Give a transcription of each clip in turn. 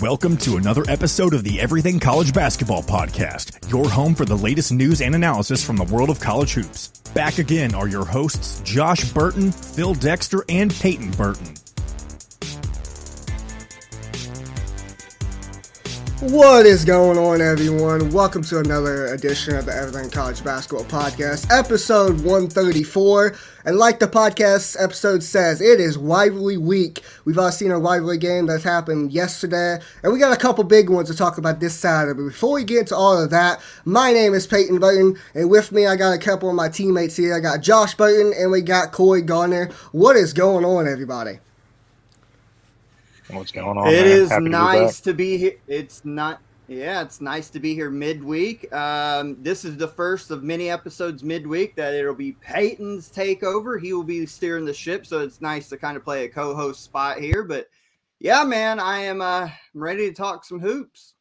Welcome to another episode of the Everything College Basketball Podcast, your home for the latest news and analysis from the world of college hoops. Back again are your hosts, Josh Burton, Phil Dexter, and Peyton Burton. What is going on, everyone? Welcome to another edition of the Everything College Basketball Podcast, episode 134. And like the podcast episode says, it is rivalry week. We've all seen a rivalry game that happened yesterday, and we got a couple big ones to talk about this Saturday. But before we get into all of that, my name is Peyton Burton, and with me, I got a couple of my teammates here. I got Josh Burton, and we got Corey Garner. What is going on, everybody? What's going on? It man? is Happy to nice back. to be here. It's not. Yeah, it's nice to be here midweek. Um, this is the first of many episodes midweek that it'll be Peyton's takeover. He will be steering the ship, so it's nice to kind of play a co-host spot here. But yeah, man, I am uh, I'm ready to talk some hoops.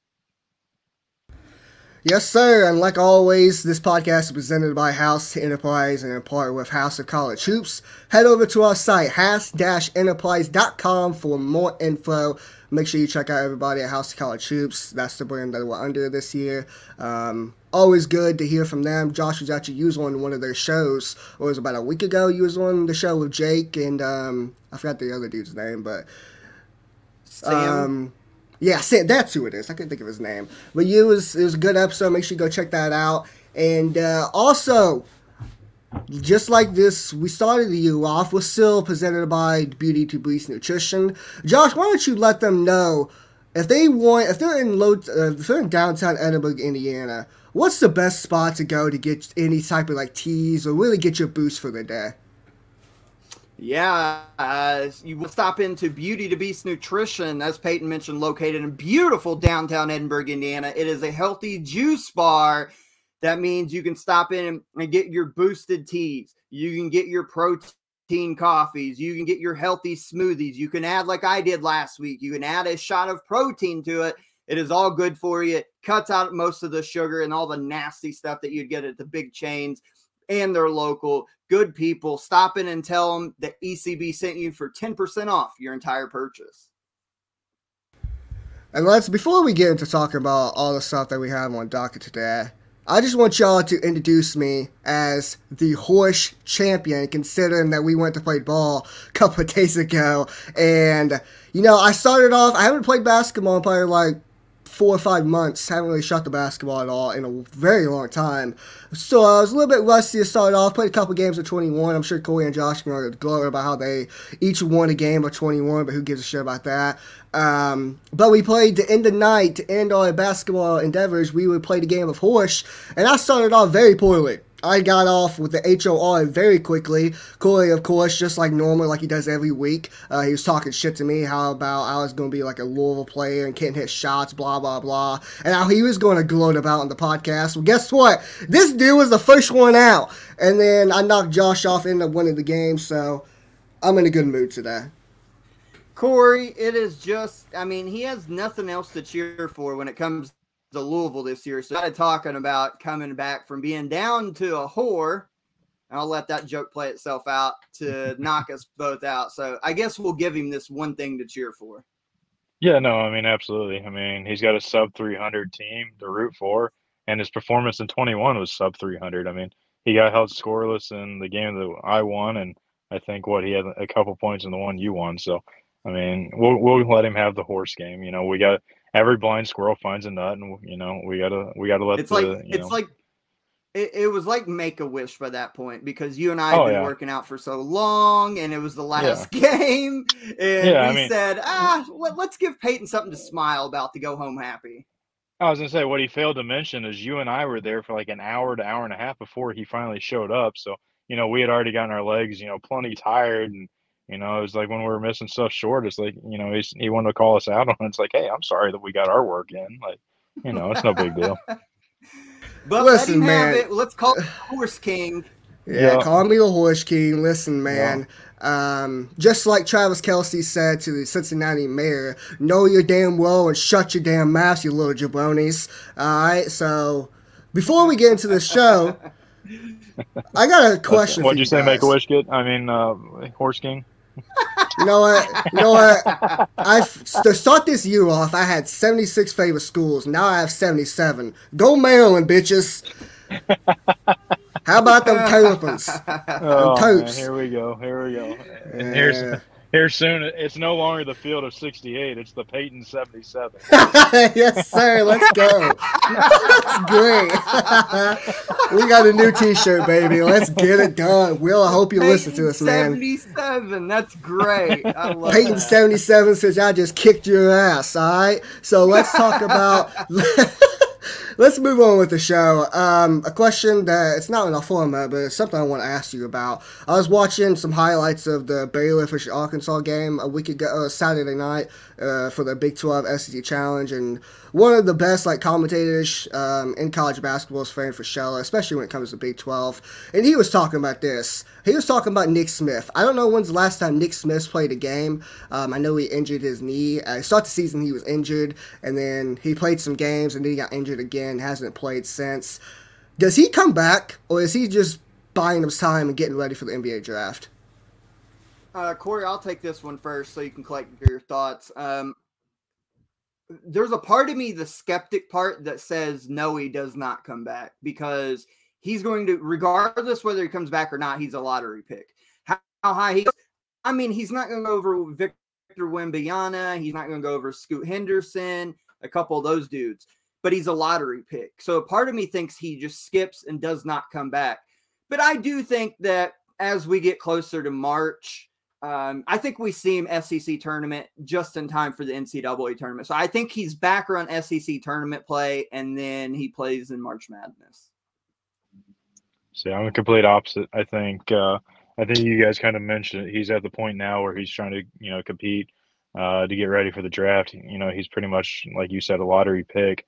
Yes, sir. And like always, this podcast is presented by House Enterprise and in part with House of College Hoops. Head over to our site, house-enterprise.com for more info. Make sure you check out everybody at House of College Hoops. That's the brand that we're under this year. Um, always good to hear from them. Josh was actually used on one of their shows, or it was about a week ago. You was on the show with Jake and um, I forgot the other dude's name, but Sam, um, yeah, Sam, that's who it is. I couldn't think of his name. But you was it was a good episode. Make sure you go check that out. And uh, also, just like this, we started the year off. We're still presented by Beauty to Beast Nutrition. Josh, why don't you let them know if they want if they're in low uh, if they're in downtown Edinburgh, Indiana. What's the best spot to go to get any type of like teas or really get your boost for the day? Yeah, uh, you will stop into Beauty to Beast Nutrition, as Peyton mentioned, located in beautiful downtown Edinburgh, Indiana. It is a healthy juice bar. That means you can stop in and, and get your boosted teas. You can get your protein coffees. You can get your healthy smoothies. You can add, like I did last week, you can add a shot of protein to it. It is all good for you. It cuts out most of the sugar and all the nasty stuff that you'd get at the big chains and they're local, good people. Stop in and tell them that ECB sent you for 10% off your entire purchase. And let's before we get into talking about all the stuff that we have on docket today, I just want y'all to introduce me as the horse champion, considering that we went to play ball a couple of days ago. And, you know, I started off, I haven't played basketball in probably like four or five months. Haven't really shot the basketball at all in a very long time. So I was a little bit rusty to start off. Played a couple games of 21. I'm sure Corey and Josh can gloat about how they each won a game of 21, but who gives a shit about that? Um, but we played to end the night, to end our basketball endeavors. We would play the game of horse, and I started off very poorly. I got off with the HOR very quickly. Corey, of course, just like normal, like he does every week, uh, he was talking shit to me how about I was going to be like a Louisville player and can't hit shots, blah, blah, blah. And how he was going to gloat about on the podcast. Well, guess what? This dude was the first one out. And then I knocked Josh off, ended up winning the game, so I'm in a good mood today. Corey, it is just, I mean, he has nothing else to cheer for when it comes to Louisville this year. So, started talking about coming back from being down to a whore. And I'll let that joke play itself out to knock us both out. So, I guess we'll give him this one thing to cheer for. Yeah, no, I mean, absolutely. I mean, he's got a sub 300 team to root for, and his performance in 21 was sub 300. I mean, he got held scoreless in the game that I won, and I think what he had a couple points in the one you won. So, I mean, we'll we'll let him have the horse game. You know, we got every blind squirrel finds a nut, and you know, we gotta we gotta let It's the like, it's know, like, it, it was like make a wish by that point because you and I had Oh, been yeah. working out for so long and it was the last game. And Yeah, I we mean- said, ah, let, let's give Peyton something to smile about to go home happy. I was gonna say what he failed to mention is you and I were there for like an hour to hour and a half before he finally showed up. So you know we had already gotten our legs, you know, plenty tired, and you know it was like when we were missing stuff short. It's like you know he's, he wanted to call us out on. it. It's like, hey, I'm sorry that we got our work in. Like you know, it's no big deal. But Listen, let him have man. it. Let's call it Horse King. Yeah, Yeah. call me the horse king. Listen, man. Um, just like Travis Kelce said to the Cincinnati mayor, know your damn well and shut your damn mouth, you little jabronis. All right, so before we get into the show, I got a question. What'd for you say? guys. Make a wish, kid? I mean, uh, horse king. You know what? You know what? I to start this year off, I had 76 favorite schools. Now I have 77. Go Maryland, bitches. How about them Terrapins? Oh, man, here we go. Here we go. And Yeah. here's here soon. It's no longer the field of 68. It's the Peyton 77. yes, sir. Let's go. That's great. we got a new T-shirt, baby. Let's get it done. Will, I hope you listen to us, man. Seventy-seven. That's great. I love Peyton that. seventy seven says I just kicked your ass. All right, so let's talk about. let's move on with the show. Um, a question that it's not in our format, but it's something I want to ask you about. I was watching some highlights of the Baylor versus Arkansas game a week ago, uh, Saturday night, uh, for the Big Twelve SEC Challenge, and one of the best like commentators um, in college basketball is Frank Fraschilla, especially when it comes to Big Twelve, and he was talking about this. He was talking about Nick Smith. I don't know when's the last time Nick Smith played a game. Um, I know he injured his knee. Uh, start the season he was injured, and then he played some games, and then he got injured again. Hasn't played since. Does he come back, or is he just buying his time and getting ready for the NBA draft? Uh, Corey, I'll take this one first so you can collect your thoughts. Um, there's a part of me, the skeptic part, that says no, he does not come back because he's going to, regardless whether he comes back or not, he's a lottery pick. How, high he I mean, he's not going to go over Victor Wembanyama. He's not going to go over Scoot Henderson, a couple of those dudes, but he's a lottery pick. So a part of me thinks he just skips and does not come back. But I do think that as we get closer to March, um, I think we see him SEC tournament just in time for the NCAA tournament. So I think he's back around SEC tournament play, and then he plays in March Madness. See, I'm a complete opposite. I think uh, I think you guys kind of mentioned it. He's at the point now where he's trying to you know compete uh, to get ready for the draft. You know, he's pretty much like you said a lottery pick.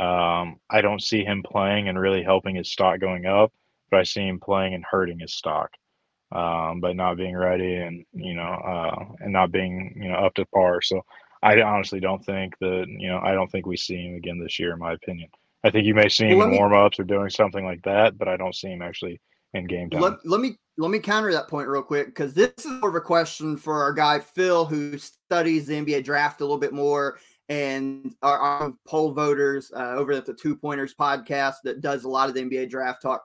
Um, I don't see him playing and really helping his stock going up, but I see him playing and hurting his stock um, by not being ready and you know uh, and not being you know up to par. So I honestly don't think that you know I don't think we see him again this year, in my opinion. I think you may see him Well, in warm ups or doing something like that, but I don't see him actually in game time. Let, let me let me counter that point real quick because this is more of a question for our guy Phil, who studies the NBA draft a little bit more, and our, our poll voters uh, over at the Two Pointers podcast that does a lot of the NBA draft talk.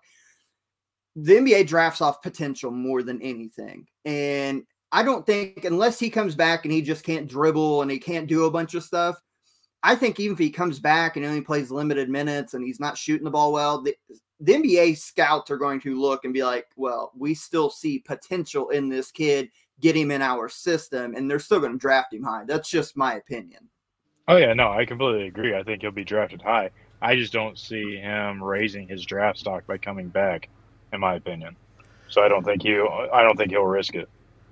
The NBA drafts off potential more than anything, and I don't think unless he comes back and he just can't dribble and he can't do a bunch of stuff. I think even if he comes back and only plays limited minutes and he's not shooting the ball well, the, the NBA scouts are going to look and be like, well, we still see potential in this kid. Get him in our system, and they're still going to draft him high. That's just my opinion. Oh yeah, no, I completely agree. I think he'll be drafted high. I just don't see him raising his draft stock by coming back, in my opinion. So I don't think he I don't think he'll risk it.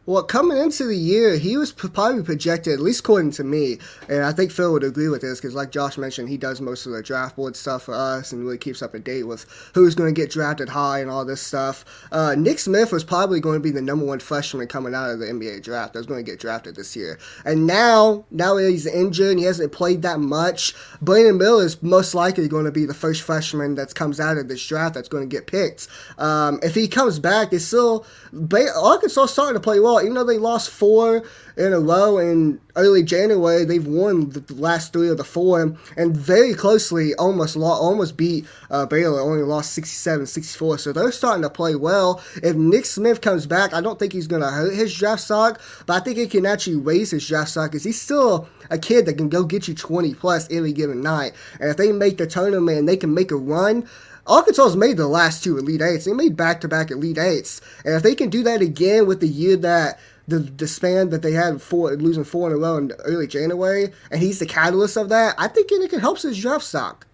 Well, coming into the year, he was probably projected, at least according to me, and I think Phil would agree with this because, like Josh mentioned, he does most of the draft board stuff for us and really keeps up to date with who's going to get drafted high and all this stuff. Uh, Nick Smith was probably going to be the number one freshman coming out of the NBA draft that was going to get drafted this year. And now, now he's injured and he hasn't played that much, Brandon Miller is most likely going to be the first freshman that comes out of this draft that's going to get picked. Um, if he comes back, they still Arkansas starting to play well, even though they lost four in a row in early January. They've won the last three of the four, and very closely almost lo- almost beat uh, Baylor. Only lost 67-64, so they're starting to play well. If Nick Smith comes back, I don't think he's going to hurt his draft stock, but I think it can actually raise his draft stock because he's still a kid that can go get you 20 plus every given night. And if they make the tournament and they can make a run, Arkansas's made the last two Elite Eights. They made back to back Elite Eights. And if they can do that again with the year that the, the span that they had four losing four in a row in early January, and he's the catalyst of that, I think it can help his draft stock.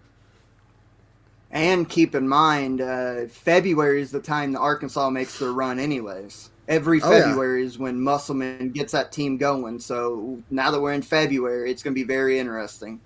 And keep in mind, uh, February is the time that Arkansas makes their run, anyways. Every Oh, yeah. February is when Musselman gets that team going. So now that we're in February, it's going to be very interesting.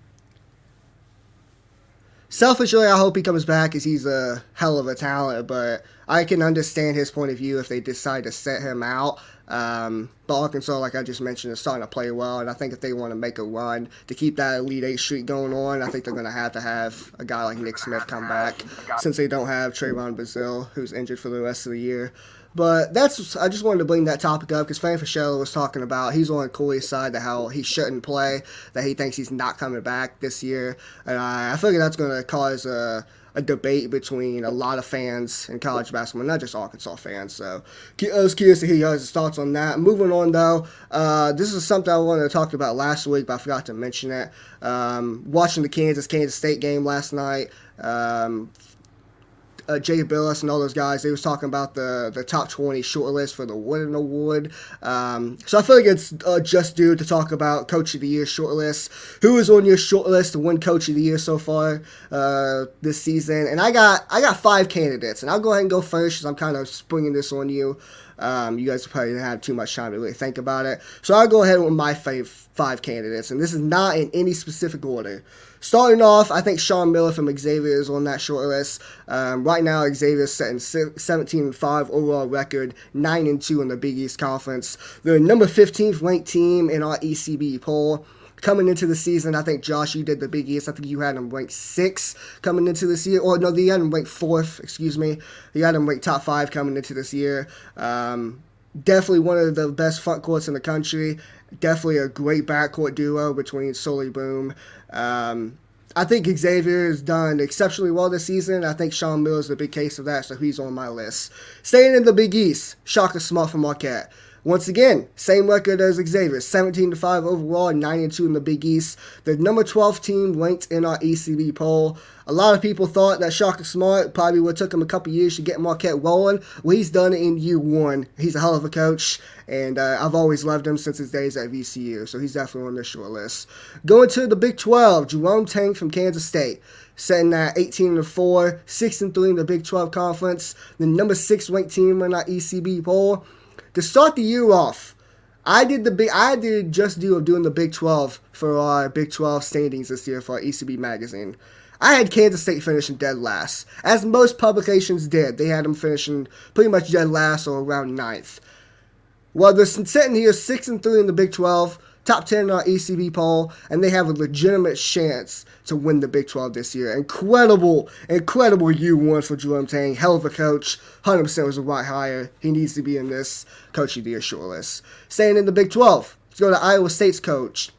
Selfishly, I hope he comes back because he's a hell of a talent, but I can understand his point of view if they decide to set him out. Um, but Arkansas, like I just mentioned, is starting to play well, and I think if they want to make a run to keep that Elite Eight streak going on, I think they're going to have to have a guy like Nick Smith come back since they don't have Trevon Brazile, who's injured for the rest of the year. But that's I just wanted to bring that topic up because Fran Fraschilla was talking about he's on Corey's side that how he shouldn't play, that he thinks he's not coming back this year, and I, I figure that's going to cause a a debate between a lot of fans in college basketball, not just Arkansas fans. So I was curious to hear your thoughts on that. Moving on, though, uh, this is something I wanted to talk about last week, but I forgot to mention it. Um, watching the Kansas Kansas State game last night, um, uh, Jay Bilas and all those guys, they was talking about the, the top 20 shortlist for the Wooden Award. Um, so I feel like it's uh, just due to talk about Coach of the Year shortlist. Who is on your shortlist to win Coach of the Year so far uh, this season? And I got I got five candidates, and I'll go ahead and go first because I'm kind of springing this on you. Um, you guys probably didn't have too much time to really think about it. So I'll go ahead with my five, five candidates, and this is not in any specific order. Starting off, I think Sean Miller from Xavier is on that short list. Um, right now, Xavier is setting 17 and 5 overall record, 9 and 2 in the Big East Conference. They're number 15th ranked team in our ECB poll coming into the season, I think Josh, you did the Big East. I think you had them ranked six coming into this year, or no, you had them ranked fourth. Excuse me, you had them ranked top five coming into this year. Um, definitely one of the best front courts in the country. Definitely a great backcourt duo between Souley Boum. Um, I think Xavier has done exceptionally well this season. I think Sean Mills is a big case of that, so he's on my list. Staying in the Big East, Shaka Smart from Marquette. Once again, same record as Xavier, 17 to 5 overall, 9 and 2 in the Big East. The number 12 team ranked in our ECB poll. A lot of people thought that Shaka Smart probably would took him a couple years to get Marquette rolling. Well, he's done it in year one. He's a hell of a coach, and uh, I've always loved him since his days at VCU, so he's definitely on this short list. Going to the Big 12, Jerome Tang from Kansas State setting at 18 and 4, 6 and 3 in the Big 12 conference, the number 6 ranked team in our ECB poll to start the year off, I did the big. I did just do of doing the Big 12 for our Big 12 standings this year for our ECB magazine. I had Kansas State finishing dead last, as most publications did. They had them finishing pretty much dead last or around ninth. Well, they're sitting here six and three in the Big 12 top 10 in our ECB poll, and they have a legitimate chance to win the Big 12 this year. Incredible, incredible U1 for Jerome Tang. Hell of a coach. 100% was a right hire. He needs to be in this Coach of the Year shortlist. Staying in the Big 12, let's go to Iowa State's coach,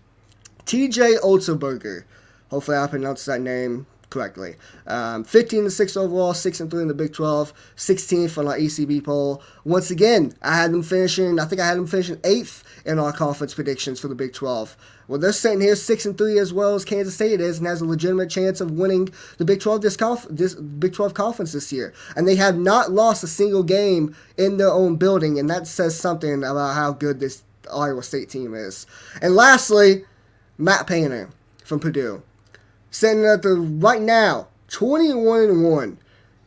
TJ Otzelberger. Hopefully, I pronounced that name correctly. Um, 15 to 6 overall, 6 and 3 in the Big 12, 16th on our ECB poll. Once again, I had them finishing, I think I had them finishing 8th in our conference predictions for the Big 12. Well, they're sitting here 6 and 3 as well as Kansas State is and has a legitimate chance of winning the Big 12 this, conf- this Big 12 conference this year. And they have not lost a single game in their own building, and that says something about how good this Iowa State team is. And lastly, Matt Painter from Purdue sitting at the right now 21 and 1,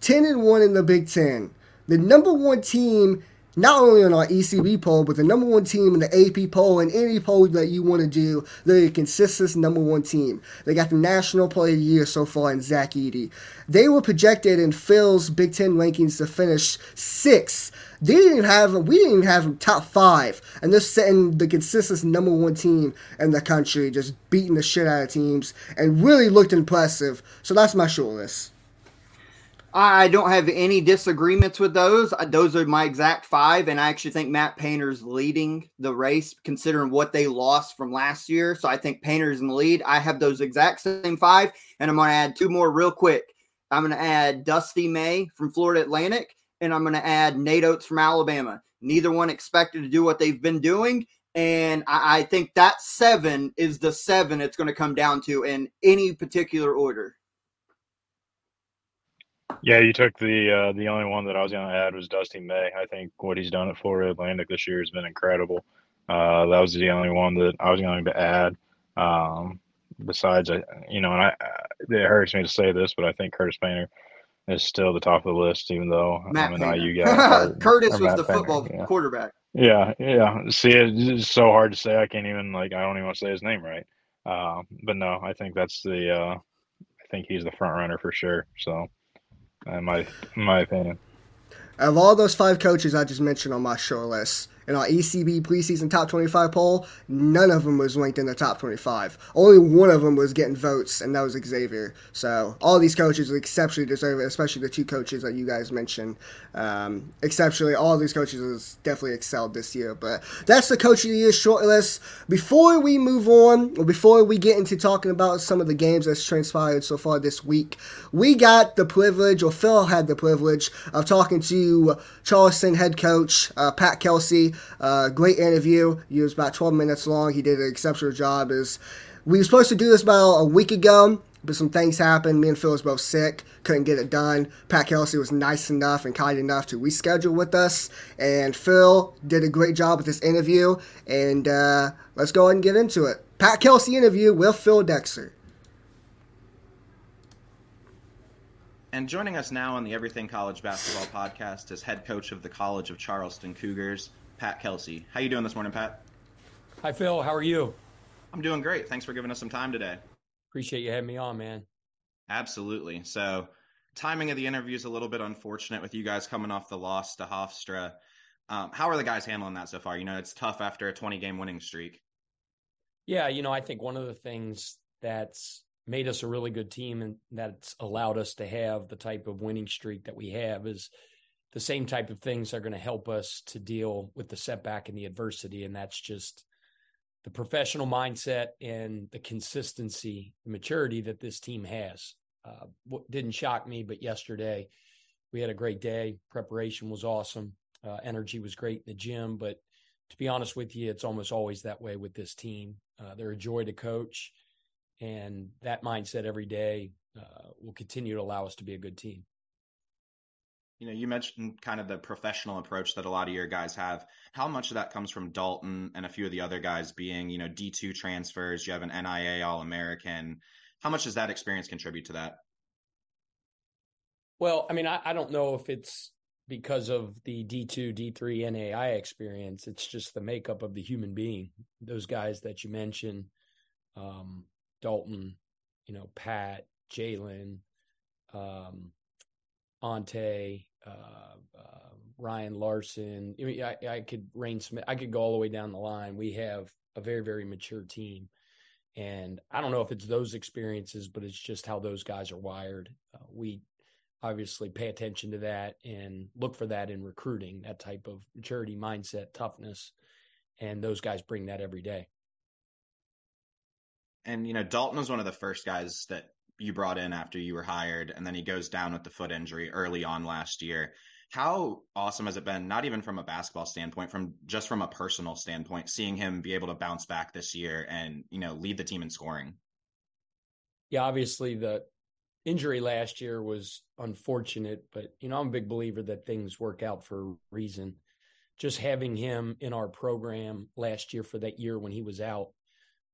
10 and 1 in the Big Ten. The number one team, not only on our ECB poll, but the number one team in the AP poll and any poll that you want to do. They're a consistent number one team. They got the National Player of the Year so far in Zach Edey. They were projected in Phil's Big Ten rankings to finish sixth they didn't have we didn't even have top five, and they're setting the consistent number one team in the country, just beating the shit out of teams, and really looked impressive. So that's my short list. I don't have any disagreements with those. Those are my exact five, and I actually think Matt Painter's leading the race, considering what they lost from last year. So I think Painter's in the lead. I have those exact same five, and I'm going to add two more real quick. I'm going to add Dusty May from Florida Atlantic, and I'm going to add Nate Oats from Alabama. Neither one expected to do what they've been doing. And I, I think that seven is the seven it's going to come down to in any particular order. Yeah, you took the uh, the only one that I was going to add was Dusty May. I think what he's done at Florida Atlantic this year has been incredible. Uh, that was the only one that I was going to add. Um, besides, you know, and I, it hurts me to say this, but I think Curtis Painter is still the top of the list, even though Matt I'm an IU guy. Curtis was the football yeah. quarterback. Yeah, yeah. See, it's so hard to say. I can't even like. I don't even want to say his name right. Uh, but no, I think that's the. Uh, I think he's the front runner for sure. So, in my in my opinion. Of all those five coaches I just mentioned on my short list, in our ECB preseason top 25 poll, none of them was ranked in the top 25. Only one of them was getting votes, and that was Xavier. So all these coaches exceptionally deserving, especially the two coaches that you guys mentioned. Um, exceptionally, all these coaches definitely excelled this year. But that's the Coach of the Year shortlist. Before we move on, or before we get into talking about some of the games that's transpired so far this week, we got the privilege, or Phil had the privilege, of talking to Charleston head coach uh, Pat Kelsey uh, great interview. He was about 12 minutes long. He did an exceptional job. Is we were supposed to do this about a week ago, but some things happened. Me and Phil was both sick, couldn't get it done. Pat Kelsey was nice enough and kind enough to reschedule with us, and Phil did a great job with this interview. And uh, let's go ahead and get into it. Pat Kelsey interview with Phil Dexter. And joining us now on the Everything College Basketball podcast is head coach of the College of Charleston Cougars, Pat Kelsey. How you doing this morning, Pat? Hi, Phil. How are you? I'm doing great. Thanks for giving us some time today. Appreciate you having me on, man. Absolutely. So, timing of the interview is a little bit unfortunate with you guys coming off the loss to Hofstra. Um, how are the guys handling that so far? You know, it's tough after a 20 game winning streak. Yeah, you know, I think one of the things that's made us a really good team and that's allowed us to have the type of winning streak that we have is the same type of things are going to help us to deal with the setback and the adversity. And that's just the professional mindset and the consistency, the maturity that this team has. Uh, didn't shock me, but yesterday we had a great day. Preparation was awesome. Uh, energy was great in the gym. But to be honest with you, it's almost always that way with this team. Uh, they're a joy to coach. And that mindset every day uh, will continue to allow us to be a good team you know, you mentioned kind of the professional approach that a lot of your guys have. How much of that comes from Dalton and a few of the other guys being, you know, D2 transfers? You have an NAIA All American. How much does that experience contribute to that? Well, I mean, I, I don't know if it's because of the D2, D3 NAIA experience. It's just the makeup of the human being. Those guys that you mentioned, um, Dalton, you know, Pat, Jalen, um, Ante, uh, uh, Ryan Larson. I, mean, I, I could Reyne Smith. I could go all the way down the line. We have a very very mature team, and I don't know if it's those experiences, but it's just how those guys are wired. Uh, we obviously pay attention to that and look for that in recruiting. That type of maturity, mindset, toughness, and those guys bring that every day. And you know, Dalton was one of the first guys that you brought in after you were hired, and then he goes down with the foot injury early on last year. How awesome has it been, not even from a basketball standpoint, from just from a personal standpoint, seeing him be able to bounce back this year and, you know, lead the team in scoring? Yeah, obviously the injury last year was unfortunate, but you know, I'm a big believer that things work out for a reason. Just having him in our program last year for that year when he was out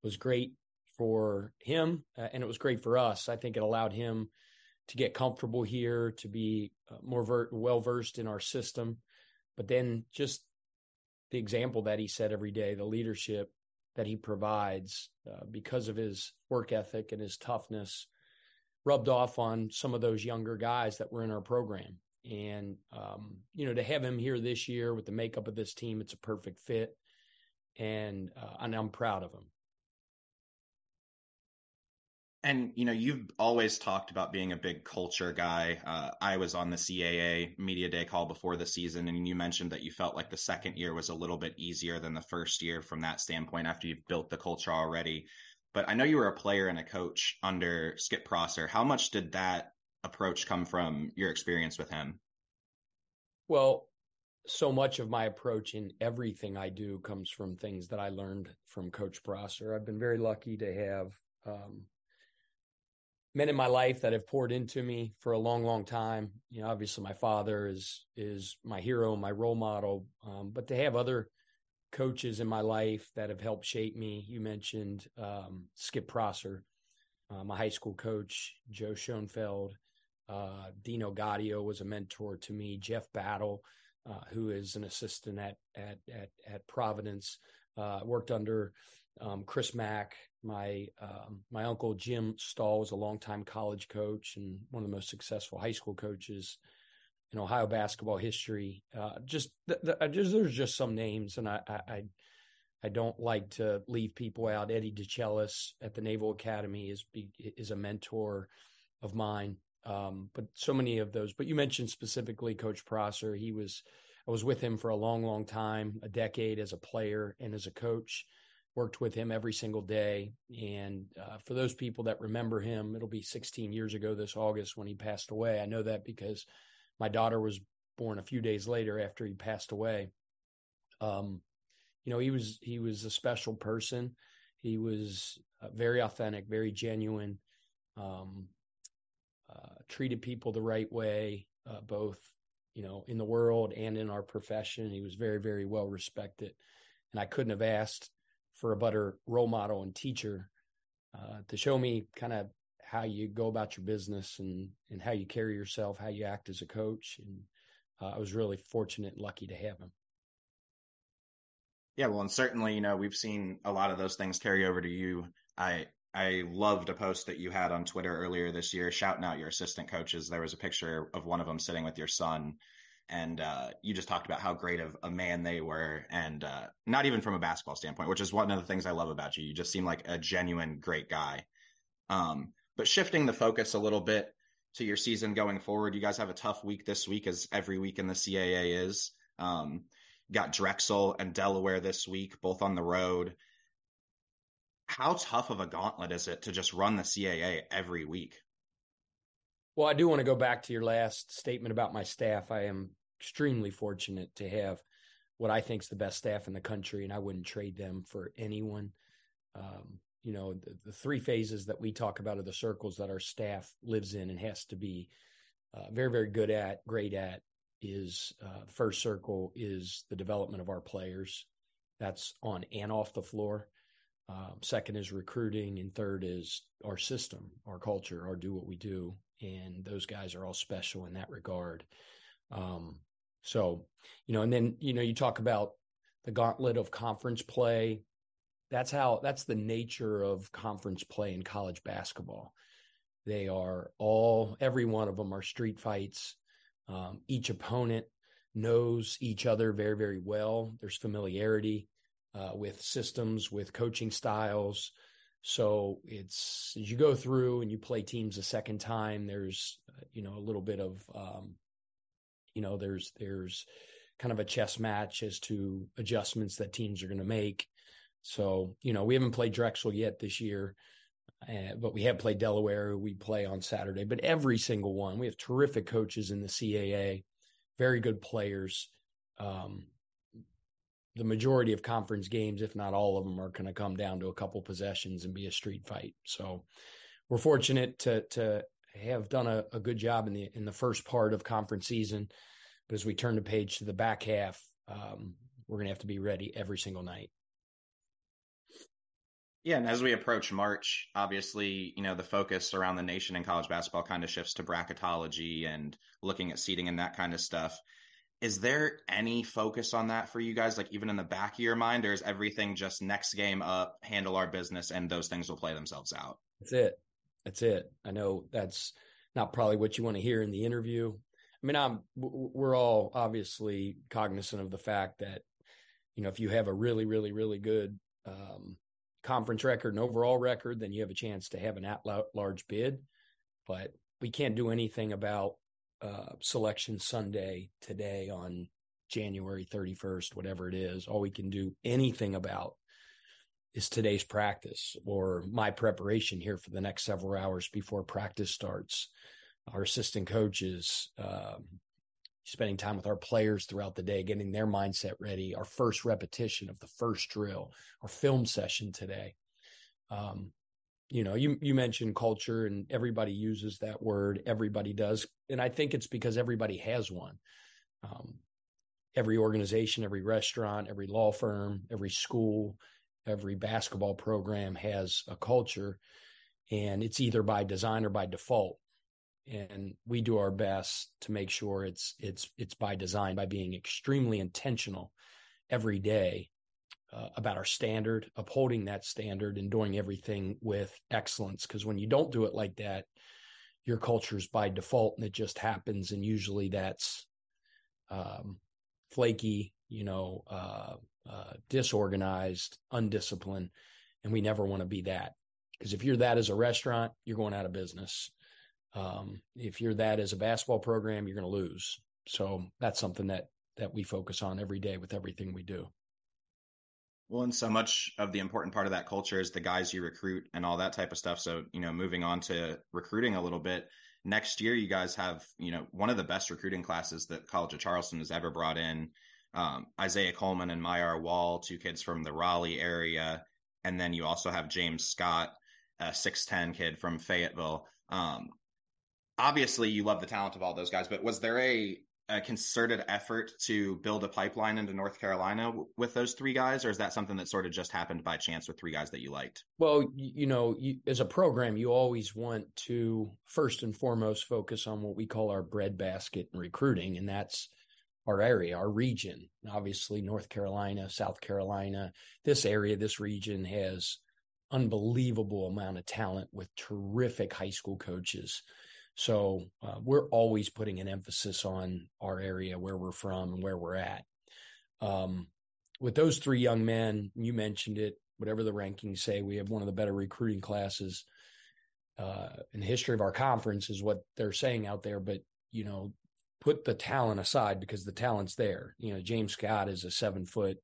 was great for him, uh, and it was great for us. I think it allowed him to get comfortable here, to be uh, more ver- well versed in our system. But then just the example that he set every day, the leadership that he provides uh, because of his work ethic and his toughness rubbed off on some of those younger guys that were in our program. And, um, you know, to have him here this year with the makeup of this team, it's a perfect fit. And, uh, and I'm proud of him. And you know, you've always talked about being a big culture guy. Uh, I was on the CAA media day call before the season, and you mentioned that you felt like the second year was a little bit easier than the first year from that standpoint after you've built the culture already. But I know you were a player and a coach under Skip Prosser. How much did that approach come from your experience with him? Well, so much of my approach in everything I do comes from things that I learned from Coach Prosser. I've been very lucky to have um, men in my life that have poured into me for a long, long time. You know, obviously my father is is my hero, my role model. Um, but to have other coaches in my life that have helped shape me, you mentioned um, Skip Prosser, uh, my high school coach, Joe Schoenfeld, uh, Dino Gaudio was a mentor to me, Jeff Battle, uh, who is an assistant at at at, at Providence, uh, worked under um, Chris Mack, my um, my uncle Jim Stahl was a longtime college coach and one of the most successful high school coaches in Ohio basketball history. Uh, just, the, the, just, there's just some names, and I, I I don't like to leave people out. Eddie DeChellis at the Naval Academy is is a mentor of mine. Um, but so many of those. But you mentioned specifically Coach Prosser. He was I was with him for a long, long time, a decade as a player and as a coach. Worked with him every single day. And uh, for those people that remember him, it'll be 16 years ago this August when he passed away. I know that because my daughter was born a few days later after he passed away. Um, you know, he was he was a special person. He was uh, very authentic, very genuine. Um, uh, treated people the right way, uh, both you know in the world and in our profession. He was very, very well respected, and I couldn't have asked for a better role model and teacher uh, to show me kind of how you go about your business and and how you carry yourself, how you act as a coach. And uh, I was really fortunate and lucky to have him. Yeah, well, and certainly, you know, we've seen a lot of those things carry over to you. I I loved a post that you had on Twitter earlier this year, shouting out your assistant coaches. There was a picture of one of them sitting with your son, and uh, you just talked about how great of a man they were, and uh, not even from a basketball standpoint, which is one of the things I love about you. You just seem like a genuine great guy. Um, but shifting the focus a little bit to your season going forward, you guys have a tough week this week, as every week in the CAA is. Um, got Drexel and Delaware this week, both on the road how tough of a gauntlet is it to just run the CAA every week? Well, I do want to go back to your last statement about my staff. I am extremely fortunate to have what I think is the best staff in the country, and I wouldn't trade them for anyone. Um, you know, the, the, three phases that we talk about are the circles that our staff lives in and has to be uh, very, very good at, great at. Is uh, first circle is the development of our players. That's on and off the floor. Um, second is recruiting, and third is our system, our culture, our do what we do, and those guys are all special in that regard. Um, so, you know, and then you know, you talk about the gauntlet of conference play. That's how. That's the nature of conference play in college basketball. They are all, every one of them are street fights. Um, each opponent knows each other very, very well. There's familiarity uh, with systems, with coaching styles. So it's as you go through and you play teams a second time, there's uh, you know a little bit of um, you know there's there's kind of a chess match as to adjustments that teams are going to make. So you know we haven't played Drexel yet this year. Uh, but we have played Delaware. We play on Saturday, but every single one, we have terrific coaches in the CAA, very good players. Um, the majority of conference games, if not all of them, are going to come down to a couple possessions and be a street fight. So we're fortunate to to have done a, a good job in the in the first part of conference season. But as we turn the page to the back half, um, we're going to have to be ready every single night. Yeah, and as we approach March, obviously, you know, the focus around the nation in college basketball kind of shifts to bracketology and looking at seating and that kind of stuff is there any focus on that for you guys like even in the back of your mind or is everything just next game up handle our business and those things will play themselves out that's it that's it. I know that's not probably what you want to hear in the interview. I mean i'm we're all obviously cognizant of the fact that you know if you have a really really really good um, conference record and overall record then you have a chance to have an at large bid. But we can't do anything about uh, selection Sunday today on January 31st, whatever it is. All we can do anything about is today's practice or my preparation here for the next several hours before practice starts. Our assistant coaches, um, spending time with our players throughout the day, getting their mindset ready, our first repetition of the first drill, our film session today. Um, you know you you mentioned culture and everybody uses that word everybody does and i think it's because everybody has one um, every organization every restaurant every law firm every school every basketball program has a culture and it's either by design or by default and we do our best to make sure it's it's it's by design by being extremely intentional every day uh, about our standard, upholding that standard, and doing everything with excellence. Because when you don't do it like that, your culture is by default and it just happens. And usually that's um, flaky, you know, uh, uh, disorganized, undisciplined. And we never want to be that. Because if you're that as a restaurant, you're going out of business. Um, if you're that as a basketball program, you're going to lose. So that's something that that we focus on every day with everything we do. Well, and so much of the important part of that culture is the guys you recruit and all that type of stuff. So, you know, moving on to recruiting a little bit, next year you guys have, you know, one of the best recruiting classes that College of Charleston has ever brought in. Um, Isaiah Coleman and Myar Wall, two kids from the Raleigh area. And then you also have James Scott, a 6'10 kid from Fayetteville. Um, obviously, you love the talent of all those guys, but was there a a concerted effort to build a pipeline into North Carolina with those three guys, or is that something that sort of just happened by chance with three guys that you liked? Well, you know, you, as a program, you always want to first and foremost focus on what we call our breadbasket in recruiting, and that's our area, our region. Obviously, North Carolina, South Carolina, this area, this region has unbelievable amount of talent with terrific high school coaches so uh, we're always putting an emphasis on our area, where we're from, and where we're at. Um, with those three young men, you mentioned it. Whatever the rankings say, we have one of the better recruiting classes uh, in the history of our conference, is what they're saying out there. But you know, put the talent aside because the talent's there. You know, James Scott is a seven foot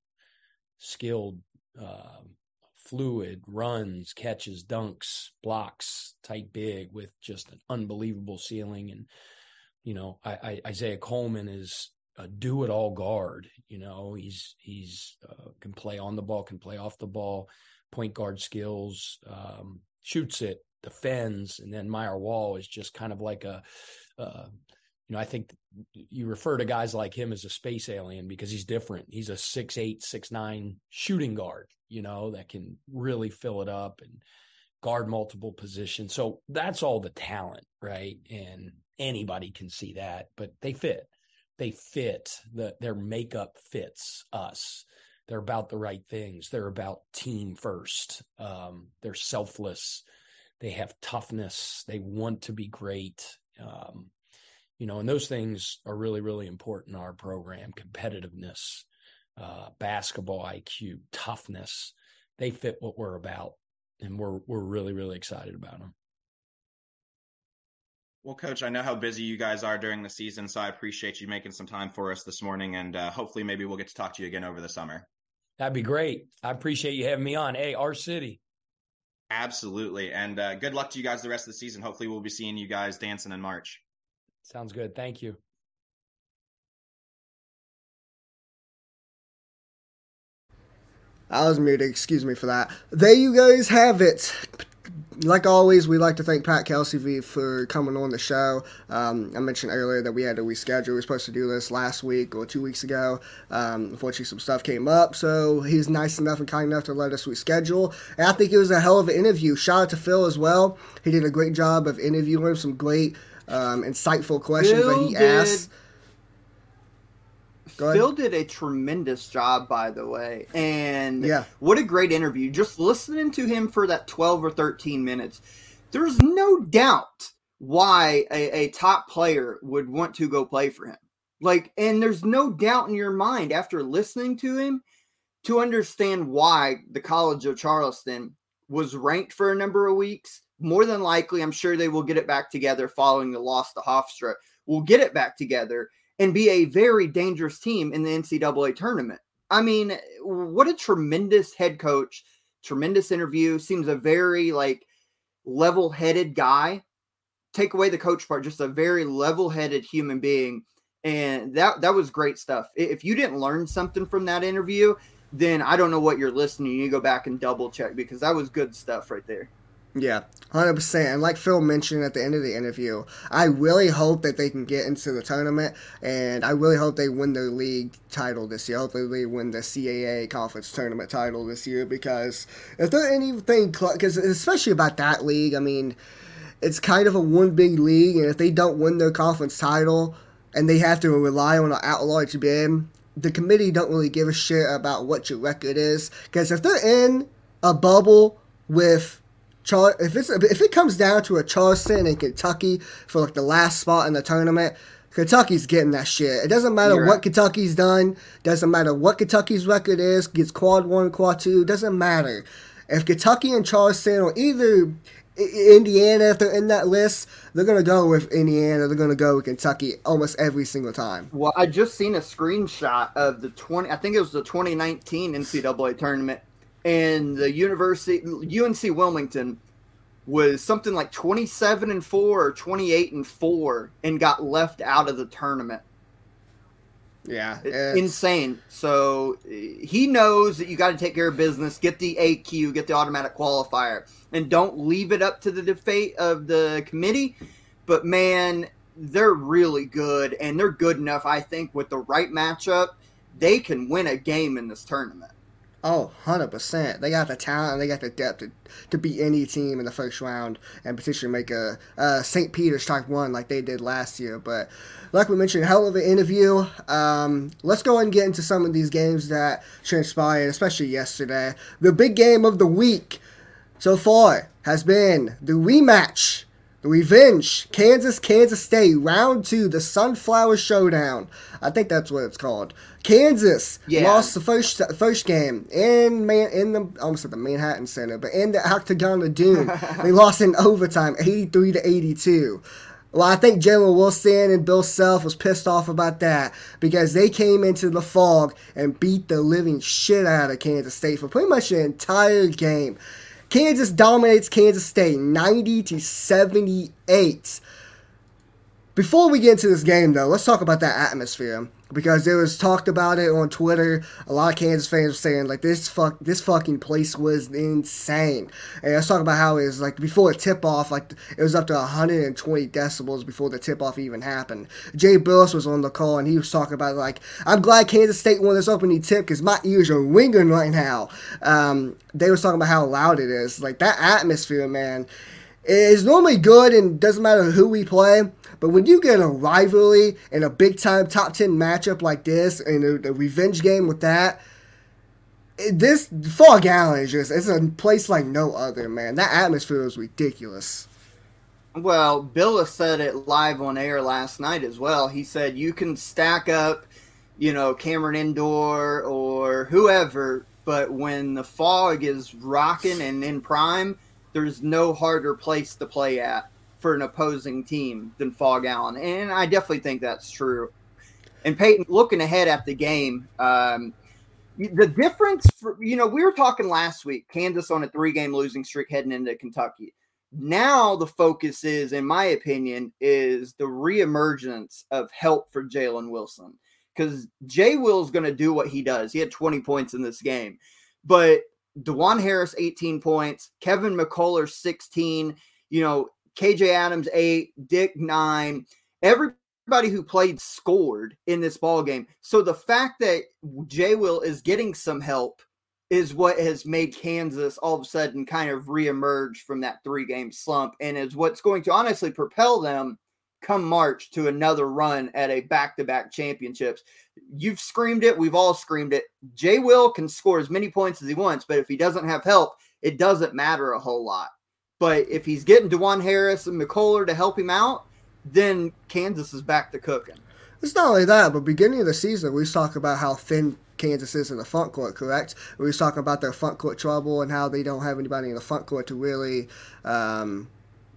skilled uh, fluid, runs, catches, dunks, blocks, tight big with just an unbelievable ceiling. And, you know, I, I, Isaiah Coleman is a do it all guard. You know, he's, he's, uh, can play on the ball, can play off the ball, point guard skills, um, shoots it, defends. And then Myar Wall is just kind of like a, uh, you know, I think you refer to guys like him as a space alien because he's different. He's a six eight, six nine shooting guard, you know, that can really fill it up and guard multiple positions. So that's all the talent, right? And anybody can see that, but they fit. They fit. The their makeup fits us. They're about the right things. They're about team first. Um, they're selfless. They have toughness. They want to be great. Um, you know, and those things are really, really important in our program competitiveness, uh, basketball IQ, toughness. They fit what we're about, and we're, we're really, really excited about them. Well, Coach, I know how busy you guys are during the season, so I appreciate you making some time for us this morning, and uh, hopefully, maybe we'll get to talk to you again over the summer. That'd be great. I appreciate you having me on. Hey, our city. Absolutely, and uh, good luck to you guys the rest of the season. Hopefully, we'll be seeing you guys dancing in March. Sounds good. Thank you. I was muted. Excuse me for that. There you guys have it. Like always, we'd like to thank Pat Kelsey for coming on the show. Um, I mentioned earlier that we had to reschedule. We were supposed to do this last week or two weeks ago. Um, unfortunately, some stuff came up, so he was nice enough and kind enough to let us reschedule. And I think it was a hell of an interview. Shout out to Phil as well. He did a great job of interviewing some great um, insightful questions Phil that he did, asked. Phil did a tremendous job, by the way, and yeah, what a great interview! Just listening to him for that twelve or thirteen minutes, there's no doubt why a, a top player would want to go play for him. Like, and there's no doubt in your mind after listening to him to understand why the College of Charleston was ranked for a number of weeks more than likely, I'm sure they will get it back together following the loss to Hofstra. Will get it back together and be a very dangerous team in the NCAA tournament. I mean, what a tremendous head coach, tremendous interview. Seems a very like level-headed guy. Take away the coach part, just a very level-headed human being. And that that was great stuff. If you didn't learn something from that interview, then I don't know what you're listening. You go back and double check because that was good stuff right there. Yeah, hundred percent. And like Phil mentioned at the end of the interview, I really hope that they can get into the tournament, and I really hope they win their league title this year. Hopefully, they win the CAA conference tournament title this year because if there anything, because especially about that league, I mean, it's kind of a one big league, and if they don't win their conference title and they have to rely on an at-large bid, the committee don't really give a shit about what your record is. Because if they're in a bubble with Char- if it's if it comes down to a Charleston and Kentucky for like the last spot in the tournament, Kentucky's getting that shit. It doesn't matter You're what right. Kentucky's done. Doesn't matter what Kentucky's record is. Gets quad one, quad two. Doesn't matter. If Kentucky and Charleston or either I- Indiana, if they're in that list, they're gonna go with Indiana. They're gonna go with Kentucky almost every single time. Well, I just seen a screenshot of the 20 I think it was the 2019 NCAA tournament and the University UNC Wilmington was something like 27 and 4 or 28 and 4 and got left out of the tournament. Yeah, It's insane. So uh, he knows that you got to take care of business, get the AQ, get the automatic qualifier, and don't leave it up to the debate of the committee. But man, they're really good, and they're good enough. I think with the right matchup, they can win a game in this tournament. Oh, 100%. They got the talent they got the depth to, to beat any team in the first round and potentially make a, a St. Peter's type one like they did last year. But like we mentioned, hell of an interview. Um, let's go and get into some of these games that transpired, especially yesterday. The big game of the week so far has been the rematch, the revenge, Kansas, Kansas State, round two, the Sunflower Showdown. I think that's what it's called. Kansas Yeah. lost the first first game in man in the almost at the Manhattan Center, but in the Octagon of Doom, they lost in overtime, eighty three to eighty two. Well, I think Jalen Wilson and Bill Self was pissed off about that because they came into the Phog and beat the living shit out of Kansas State for pretty much the entire game. Kansas dominates Kansas State 90 to 78. Before we get into this game, though, let's talk about that atmosphere because there was talked about it on Twitter. A lot of Kansas fans saying like this fuck this fucking place was insane. And I was talking about how it was like before the tip off, like it was up to 120 decibels before the tip off even happened. Jay Bilas was on the call and he was talking about like I'm glad Kansas State won this opening tip because my ears are ringing right now. Um, they was talking about how loud it is. Like that atmosphere, man is normally good and doesn't matter who we play. But when you get a rivalry in a big time top 10 matchup like this and a, a revenge game with that, this Phog Allen is just, it's a place like no other, man. That atmosphere is ridiculous. Well, Bill said it live on air last night as well. He said you can stack up, you know, Cameron Indoor or whoever, but when the Phog is rocking and in prime, there's no harder place to play at for an opposing team than Phog Allen. And I definitely think that's true. And Peyton, looking ahead at the game, um, the difference, for, you know, we were talking last week, Kansas on a three game losing streak heading into Kentucky now the focus is, in my opinion, is the reemergence of help for Jalen Wilson. Because Jay Will's going to do what he does. He had 20 points in this game. But Dajuan Harris, 18 points. Kevin McCullar, 16. You know, KJ Adams, 8. Dick, 9. Everybody who played scored in this ball game. So the fact that Jay Will is getting some help is what has made Kansas all of a sudden kind of reemerge from that three game slump and is what's going to honestly propel them come March to another run at a back to back championships. You've screamed it. We've all screamed it. Jay Will can score as many points as he wants, but if he doesn't have help, it doesn't matter a whole lot. But if he's getting Dajuan Harris and McCullar to help him out, then Kansas is back to cooking. It's not only that, but beginning of the season, we talking about how thin Kansas is in the front court, correct? We was talking about their front court trouble and how they don't have anybody in the front court to really, um,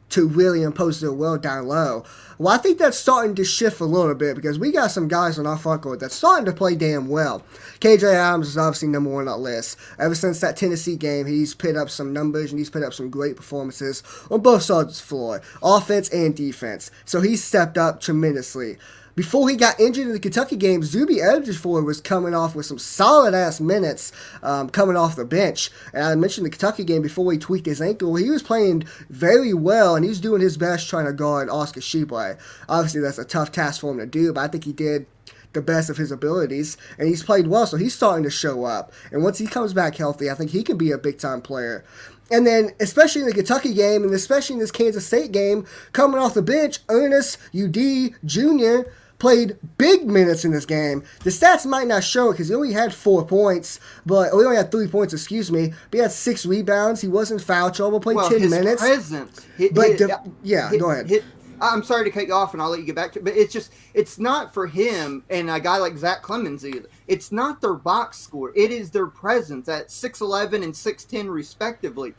to really impose their will down low. Well, I think that's starting to shift a little bit because we got some guys on our front court that's starting to play damn well. KJ Adams is obviously number one on that list. Ever since that Tennessee game, he's put up some numbers and he's put up some great performances on both sides of the floor, offense and defense. So he's stepped up tremendously. Before he got injured in the Kentucky game, Zuby Ejiofor was coming off with some solid ass minutes um, coming off the bench. And I mentioned the Kentucky game before he tweaked his ankle. He was playing very well and he's doing his best trying to guard Oscar Tshiebwe. Obviously, that's a tough task for him to do, but I think he did the best of his abilities, and he's played well, so he's starting to show up. And once he comes back healthy, I think he can be a big time player. And then, especially in the Kentucky game, and especially in this Kansas State game, coming off the bench, Ernest Udeh Jr. played big minutes in this game. The stats might not show it because he only had four points, but he only had three points, excuse me. But he had six rebounds. He was in foul trouble, played well, 10 his minutes. Presence, hit, but hit, the, yeah, hit, go ahead. Hit, I'm sorry to cut you off, and I'll let you get back to. it, But it's just it's not for him and a guy like Zach Clemence either. It's not their box score. It is their presence at 6'11 and 6'10 respectively,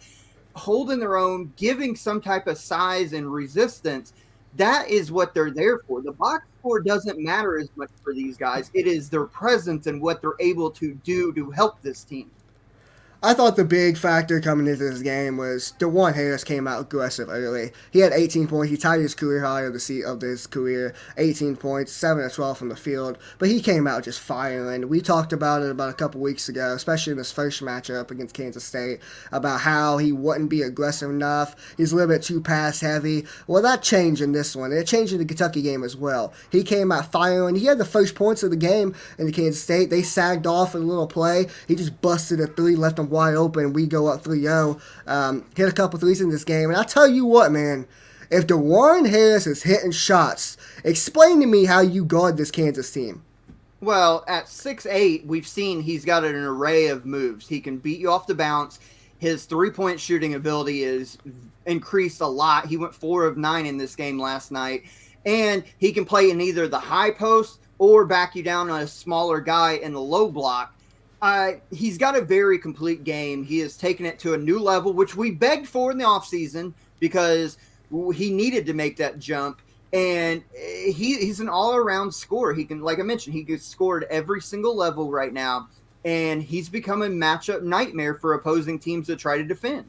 holding their own, giving some type of size and resistance. That is what they're there for. The box score doesn't matter as much for these guys. It is their presence and what they're able to do to help this team. I thought the big factor coming into this game was Dajuan Harris came out aggressive early. He had 18 points. He tied his career high of the seat of his career, 18 points, 7 of 12 from the field. But he came out just firing. We talked about it about a couple weeks ago, especially in this first matchup against Kansas State, about how he wouldn't be aggressive enough. He's a little bit too pass heavy. Well, that changed in this one. It changed in the Kentucky game as well. He came out firing. He had the first points of the game in the Kansas State. They sagged off in a little play. He just busted a three, left them wide open. We go up 3 0. Um, hit a couple threes in this game. And I tell you what, man, if Dajuan Harris is hitting shots, explain to me how you guard this Kansas team. Well, at six eight, we've seen he's got an array of moves. He can beat you off the bounce. His three point shooting ability is increased a lot. He went four of nine in this game last night. And he can play in either the high post or back you down on a smaller guy in the low block. Uh, he's got a very complete game. He has taken it to a new level, which we begged for in the offseason because he needed to make that jump. And he, he's an all around scorer. He can, like I mentioned, he gets scored every single level right now. And he's become a matchup nightmare for opposing teams that try to defend.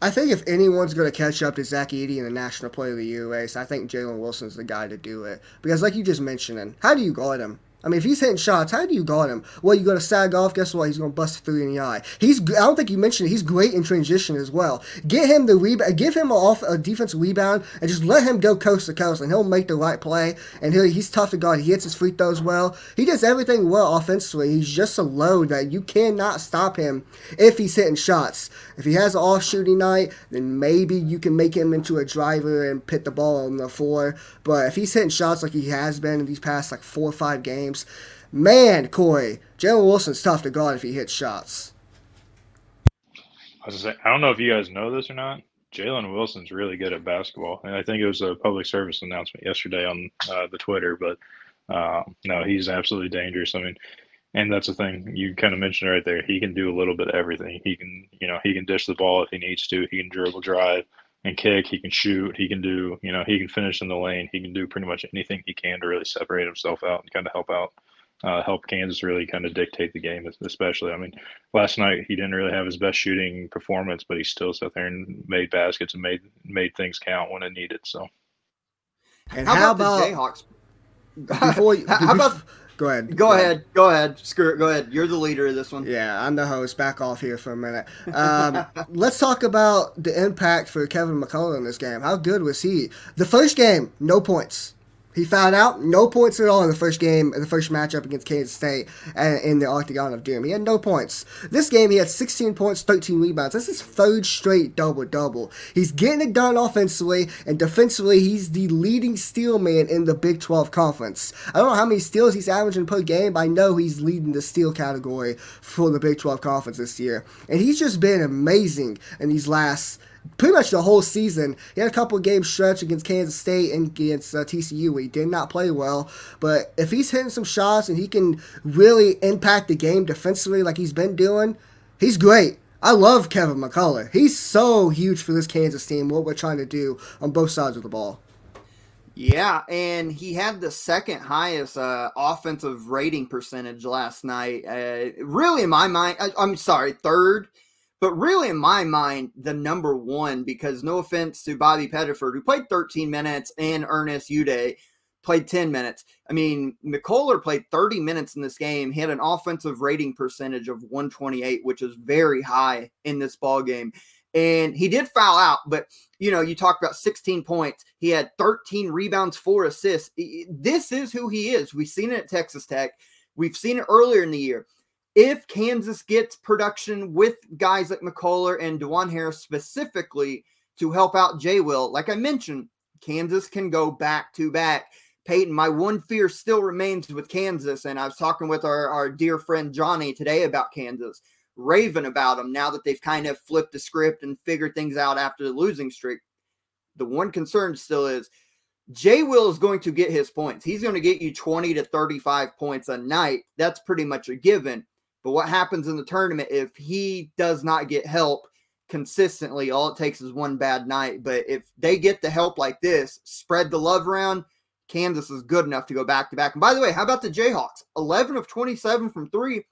I think if anyone's going to catch up to Zach Edey in the National Player of the Year race, I think Jalen Wilson's the guy to do it. Because, like you just mentioned, how do you guard him? I mean, if he's hitting shots, how do you guard him? Well, you going to sag off. Guess what? He's to bust three in the eye. He's. I don't think you mentioned it. He's great in transition as well. Get him the rebound. Give him a off a defensive rebound and just let him go coast to coast, and he'll make the right play. And he he's tough to guard. He hits his free throws well. He does everything well offensively. He's just a load that you cannot stop him if he's hitting shots. If he has an off shooting night, then maybe you can make him into a driver and pit the ball on the floor. But if he's hitting shots like he has been in these past like four or five games, man, Corey, Jalen Wilson's tough to guard if he hits shots. I was say, I don't know if you guys know this or not. Jalen Wilson's really good at basketball, and I think it was a public service announcement yesterday on uh, the Twitter. But uh, no, he's absolutely dangerous. I mean, and that's the thing you kind of mentioned right there. He can do a little bit of everything. He can, you know, he can dish the ball if he needs to. He can dribble, drive, and kick. He can shoot. He can do, you know, he can finish in the lane. He can do pretty much anything he can to really separate himself out and kind of help out, uh, help Kansas really kind of dictate the game. Especially, I mean, last night he didn't really have his best shooting performance, but he still sat there and made baskets and made made things count when it needed. So. And how, how about, about, the Jayhawks? before you, how about Go ahead. Go ahead. Go ahead. Screw it. Go ahead. You're the leader of this one. Yeah, I'm the host. Back off here for a minute. Um, let's talk about the impact for Kevin McCullar in this game. How good was he? The first game, no points. He found out no points at all in the first game, the first matchup against Kansas State and in the Octagon of Doom. He had no points. This game, he had 16 points, 13 rebounds. That's his third straight double double. He's getting it done offensively, and defensively, he's the leading steal man in the Big 12 Conference. I don't know how many steals he's averaging per game, but I know he's leading the steal category for the Big 12 Conference this year. And he's just been amazing in these last pretty much the whole season. He had a couple of games stretch against Kansas State and against uh, TCU where he did not play well. But if he's hitting some shots and he can really impact the game defensively like he's been doing, he's great. I love Kevin McCullar. He's so huge for this Kansas team, what we're trying to do on both sides of the ball. Yeah, and he had the second highest uh, offensive rating percentage last night. Uh, really, in my mind, I, I'm sorry, third but really, in my mind, the number one, because no offense to Bobby Pettiford, who played 13 minutes, and Ernest Udeh played 10 minutes. I mean, McCullar played 30 minutes in this game. He had an offensive rating percentage of 128, which is very high in this ball game. And he did foul out, but you know, you talked about 16 points. He had 13 rebounds, four assists. This is who he is. We've seen it at Texas Tech. We've seen it earlier in the year if Kansas gets production with guys like McCullar and Dajuan Harris specifically to help out Jay Will, like I mentioned, Kansas can go back to back. Peyton, my one fear still remains with Kansas. And I was talking with our, our dear friend Johnny today about Kansas, raving about them now that they've kind of flipped the script and figured things out after the losing streak. The one concern still is Jay Will is going to get his points. He's going to get you 20 to 35 points a night. That's pretty much a given. But what happens in the tournament if he does not get help consistently? All it takes is one bad night. But if they get the help like this, spread the love around, Kansas is good enough to go back to back. And by the way, how about the Jayhawks? 11 of 27 from three.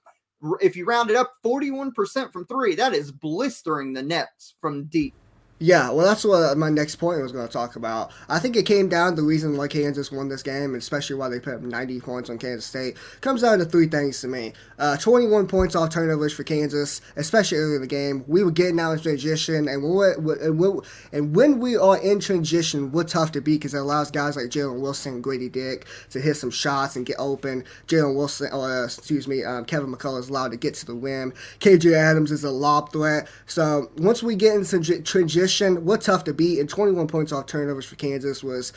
If you round it up, 41% from three. That is blistering the Nets from deep. Yeah, well, that's what my next point was going to talk about. I think it came down the reason why Kansas won this game, especially why they put up 90 points on Kansas State, comes down to three things to me. Uh, 21 points off turnovers for Kansas, especially early in the game. We were getting out in transition, and, we're, and, and when we are in transition, we're tough to beat because it allows guys like Jalen Wilson and Gradey Dick to hit some shots and get open. Jalen Wilson, or uh, excuse me, um, Kevin McCullar is allowed to get to the rim. KJ Adams is a lob threat. So once we get into transition, What tough to beat, and 21 points off turnovers for Kansas was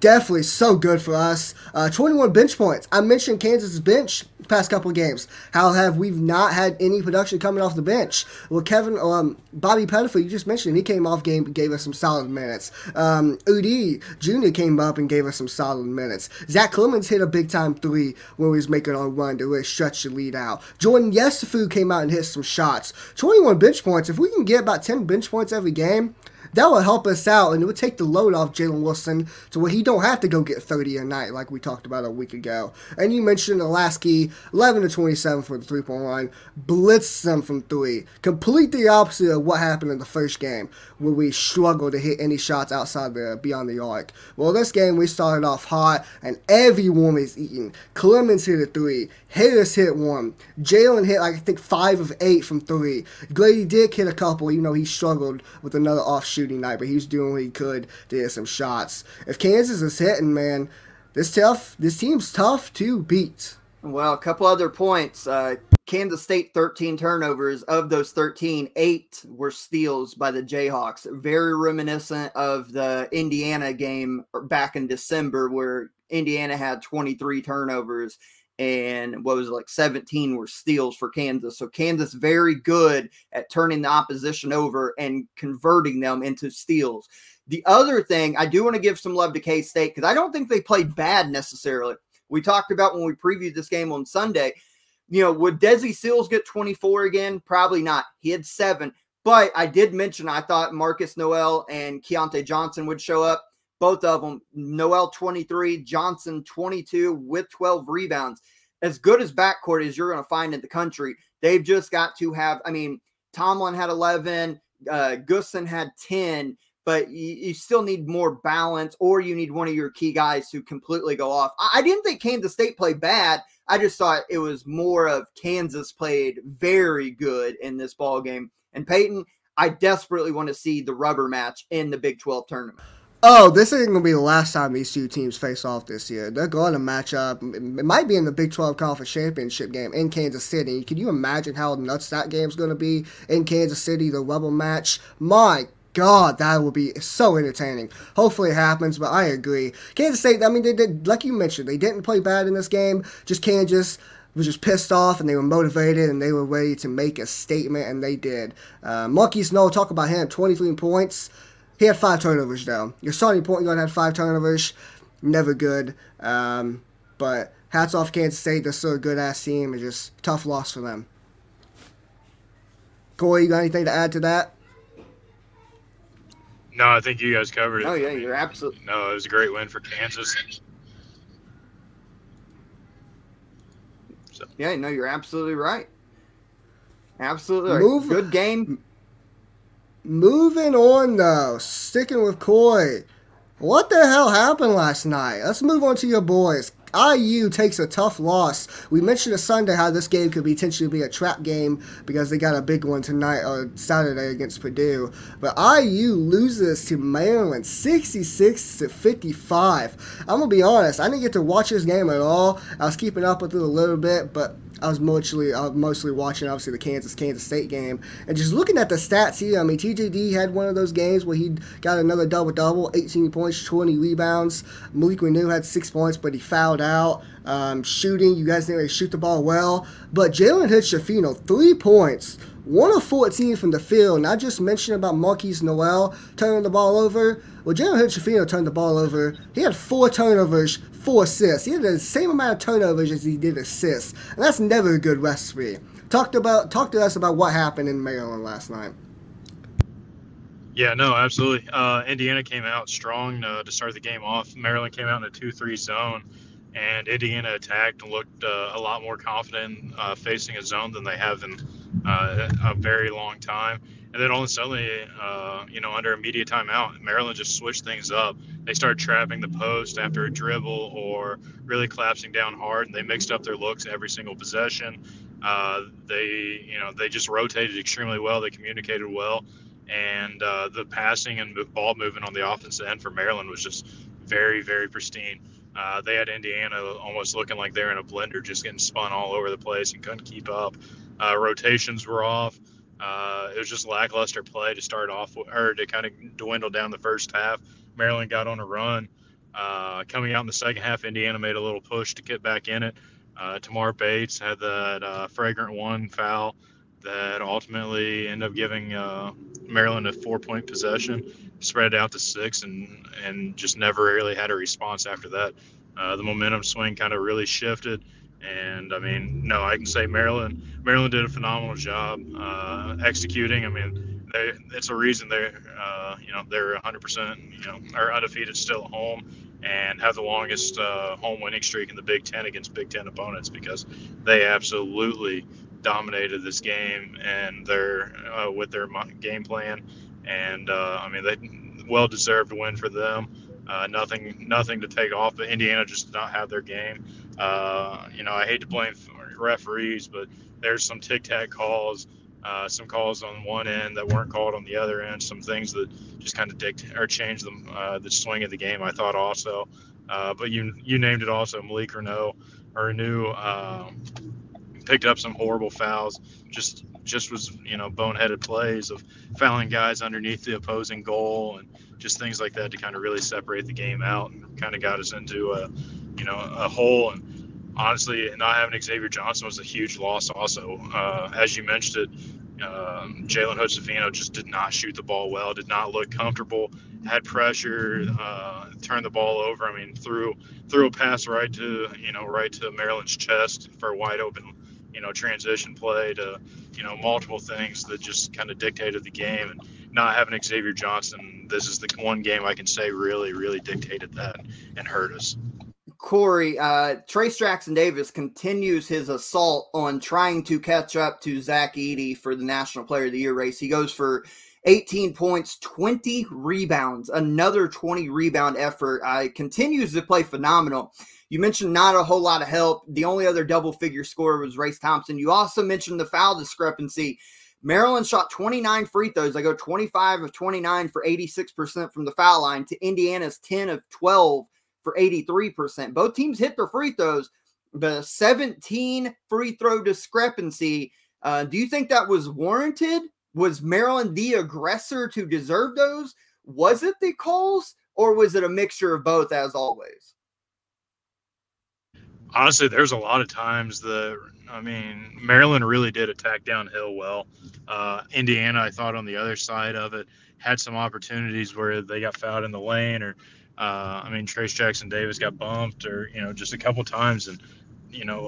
definitely so good for us. Uh, 21 bench points. I mentioned Kansas' bench past couple of games. How have we not had any production coming off the bench? Well, Kevin, um, Bobby Pettiford, you just mentioned he came off game, gave us some solid minutes. Um, Udeh Jr. came up and gave us some solid minutes. Zach Clemence hit a big time three when we was making our run to really stretch the lead out. Jordan Yesufu came out and hit some shots. 21 bench points. If we can get about 10 bench points every game, that will help us out and it would take the load off Jalen Wilson to where he don't have to go get 30 a night like we talked about a week ago. And you mentioned Lasky, 11 to 27 for the three point line, blitz them from three. Complete the opposite of what happened in the first game where we struggled to hit any shots outside the beyond the arc. Well, this game we started off hot and everyone was eating. Clemence hit a three. Harris hit one. Jalen hit like I think five of eight from three. Gradey Dick hit a couple, even though he struggled with another offshoot shooting night, but he was doing what he could to hit some shots. If Kansas is hitting, man, this tough. This team's tough to beat. Well, a couple other points. Uh, Kansas State 13 turnovers. Of those 13, eight were steals by the Jayhawks. Very reminiscent of the Indiana game back in December, where Indiana had 23 turnovers and what was it, like 17 were steals for Kansas. So Kansas very good at turning the opposition over and converting them into steals. The other thing I do want to give some love to K State because I don't think they played bad necessarily. We talked about when we previewed this game on Sunday. You know, would Desi Sills get 24 again? Probably not. He had seven. But I did mention I thought Markquis Nowell and Keyontae Johnson would show up both of them. Nowell 23, Johnson 22 with 12 rebounds. As good as backcourt as you're going to find in the country, they've just got to have. I mean, Tomlin had 11, uh, Gusson had 10, but you, you, still need more balance, or you need one of your key guys to completely go off. I, I didn't think Kansas State played bad. I just thought it was more of Kansas played very good in this ball game. And Peyton, I desperately want to see the rubber match in the Big 12 tournament. Oh, this isn't going to be the last time these two teams face off this year. They're going to match up. It might be in the Big 12 Conference Championship game in Kansas City. Can you imagine how nuts that game's going to be in Kansas City, the Rebel match? My God, that will be so entertaining. Hopefully it happens, but I agree. Kansas State, I mean, they did, like you mentioned, they didn't play bad in this game. Just Kansas was just pissed off and they were motivated and they were ready to make a statement, and they did. Uh, Monkey Snow, talk about him, 23 points. He had five turnovers though. Your starting point guard had five turnovers. Never good. Um, but hats off Kansas State. They're still a good ass team. It's just tough loss for them. Corey, you got anything to add to that? No, I think you guys covered it. Oh yeah, you're absolutely. No, it was a great win for Kansas. So. Yeah, no, you're absolutely right. Absolutely, Move, good game. Moving on though, sticking with Coy. What the hell happened last night? Let's move on to your boys. IU takes a tough loss. We mentioned a Sunday how this game could potentially be a trap game because they got a big one tonight or Saturday against Purdue. But IU loses to Maryland 66 to 55. I'm gonna be honest, I didn't get to watch this game at all. I was keeping up with it a little bit, but I was mostly I was mostly watching obviously the Kansas Kansas State game and just looking at the stats here. I mean, TJD had one of those games where he got another double double, 18 points, 20 rebounds. Malik Reneau had six points, but he fouled out. Um, shooting, you guys didn't really shoot the ball well, but Jalen Hood three points. One of 14 from the field, not just mentioning about Markquis Nowell turning the ball over. Well, Jalen Hood turned the ball over. He had four turnovers, four assists. He had the same amount of turnovers as he did assists, and that's never a good recipe. Talked about talk to us about what happened in Maryland last night. Yeah, no, absolutely. Uh, Indiana came out strong uh, to start the game off. Maryland came out in a two-three zone, and Indiana attacked and looked uh, a lot more confident uh, facing a zone than they have in uh, a very long time. And then all of a sudden, uh, you know, under a media timeout, Maryland just switched things up. They started trapping the post after a dribble or really collapsing down hard, and they mixed up their looks every single possession. Uh, they, you know, they just rotated extremely well. They communicated well, and uh, the passing and ball movement on the offensive end for Maryland was just very, very pristine. Uh, they had Indiana almost looking like they're in a blender, just getting spun all over the place and couldn't keep up. Uh, rotations were off. Uh, it was just lackluster play to start off, or to kind of dwindle down the first half. Maryland got on a run. Uh, coming out in the second half, Indiana made a little push to get back in it. Uh, Tamar Bates had that uh, flagrant one foul that ultimately end up giving uh, Maryland a four-point possession, spread it out to six, and and just never really had a response after that. Uh, the momentum swing kind of really shifted. And I mean, no, I can say Maryland. Maryland did a phenomenal job uh, executing. I mean, they, it's a reason they're, uh, you know, they're 100%, you know, are undefeated still at home and have the longest uh, home winning streak in the Big Ten against Big Ten opponents because they absolutely dominated this game and they're uh, with their game plan. And uh, I mean, they well deserved win for them. Uh, nothing, nothing to take off. But Indiana just did not have their game. Uh, you know, I hate to blame referees, but there's some tic tac calls, uh, some calls on one end that weren't called on the other end, some things that just kind of dictate or change them uh, the swing of the game. I thought also, but you you named it also Malik Reneau or new picked up some horrible fouls. Just just was you know boneheaded plays of fouling guys underneath the opposing goal and just things like that to kind of really separate the game out and kind of got us into a you know a hole and honestly not having Xavier Johnson was a huge loss also uh, as you mentioned it um, Jalen Hood just did not shoot the ball well did not look comfortable had pressure uh, turned the ball over I mean threw threw a pass right to you know right to Maryland's chest for a wide open you know transition play to you know multiple things that just kind of dictated the game and not having Xavier Johnson this is the one game I can say really really dictated that and hurt us. Corey, uh, Trayce Jackson Davis continues his assault on trying to catch up to Zach Edey for the National Player of the Year race. He goes for 18 points, 20 rebounds, another 20 rebound effort. Uh, continues to play phenomenal. You mentioned not a whole lot of help. The only other double figure scorer was Race Thompson. You also mentioned the foul discrepancy. Maryland shot 29 free throws. They go 25 of 29 for 86% from the foul line to Indiana's 10 of 12 for 83%. Both teams hit their free throws, but a 17 free throw discrepancy. Uh, do you think that was warranted? Was Maryland the aggressor to deserve those? Was it the calls, or was it a mixture of both, as always? Honestly, there's a lot of times that I mean, Maryland really did attack downhill well. Uh, Indiana, I thought on the other side of it, had some opportunities where they got fouled in the lane, or uh, I mean, Trayce Jackson Davis got bumped, or you know, just a couple times, and you know,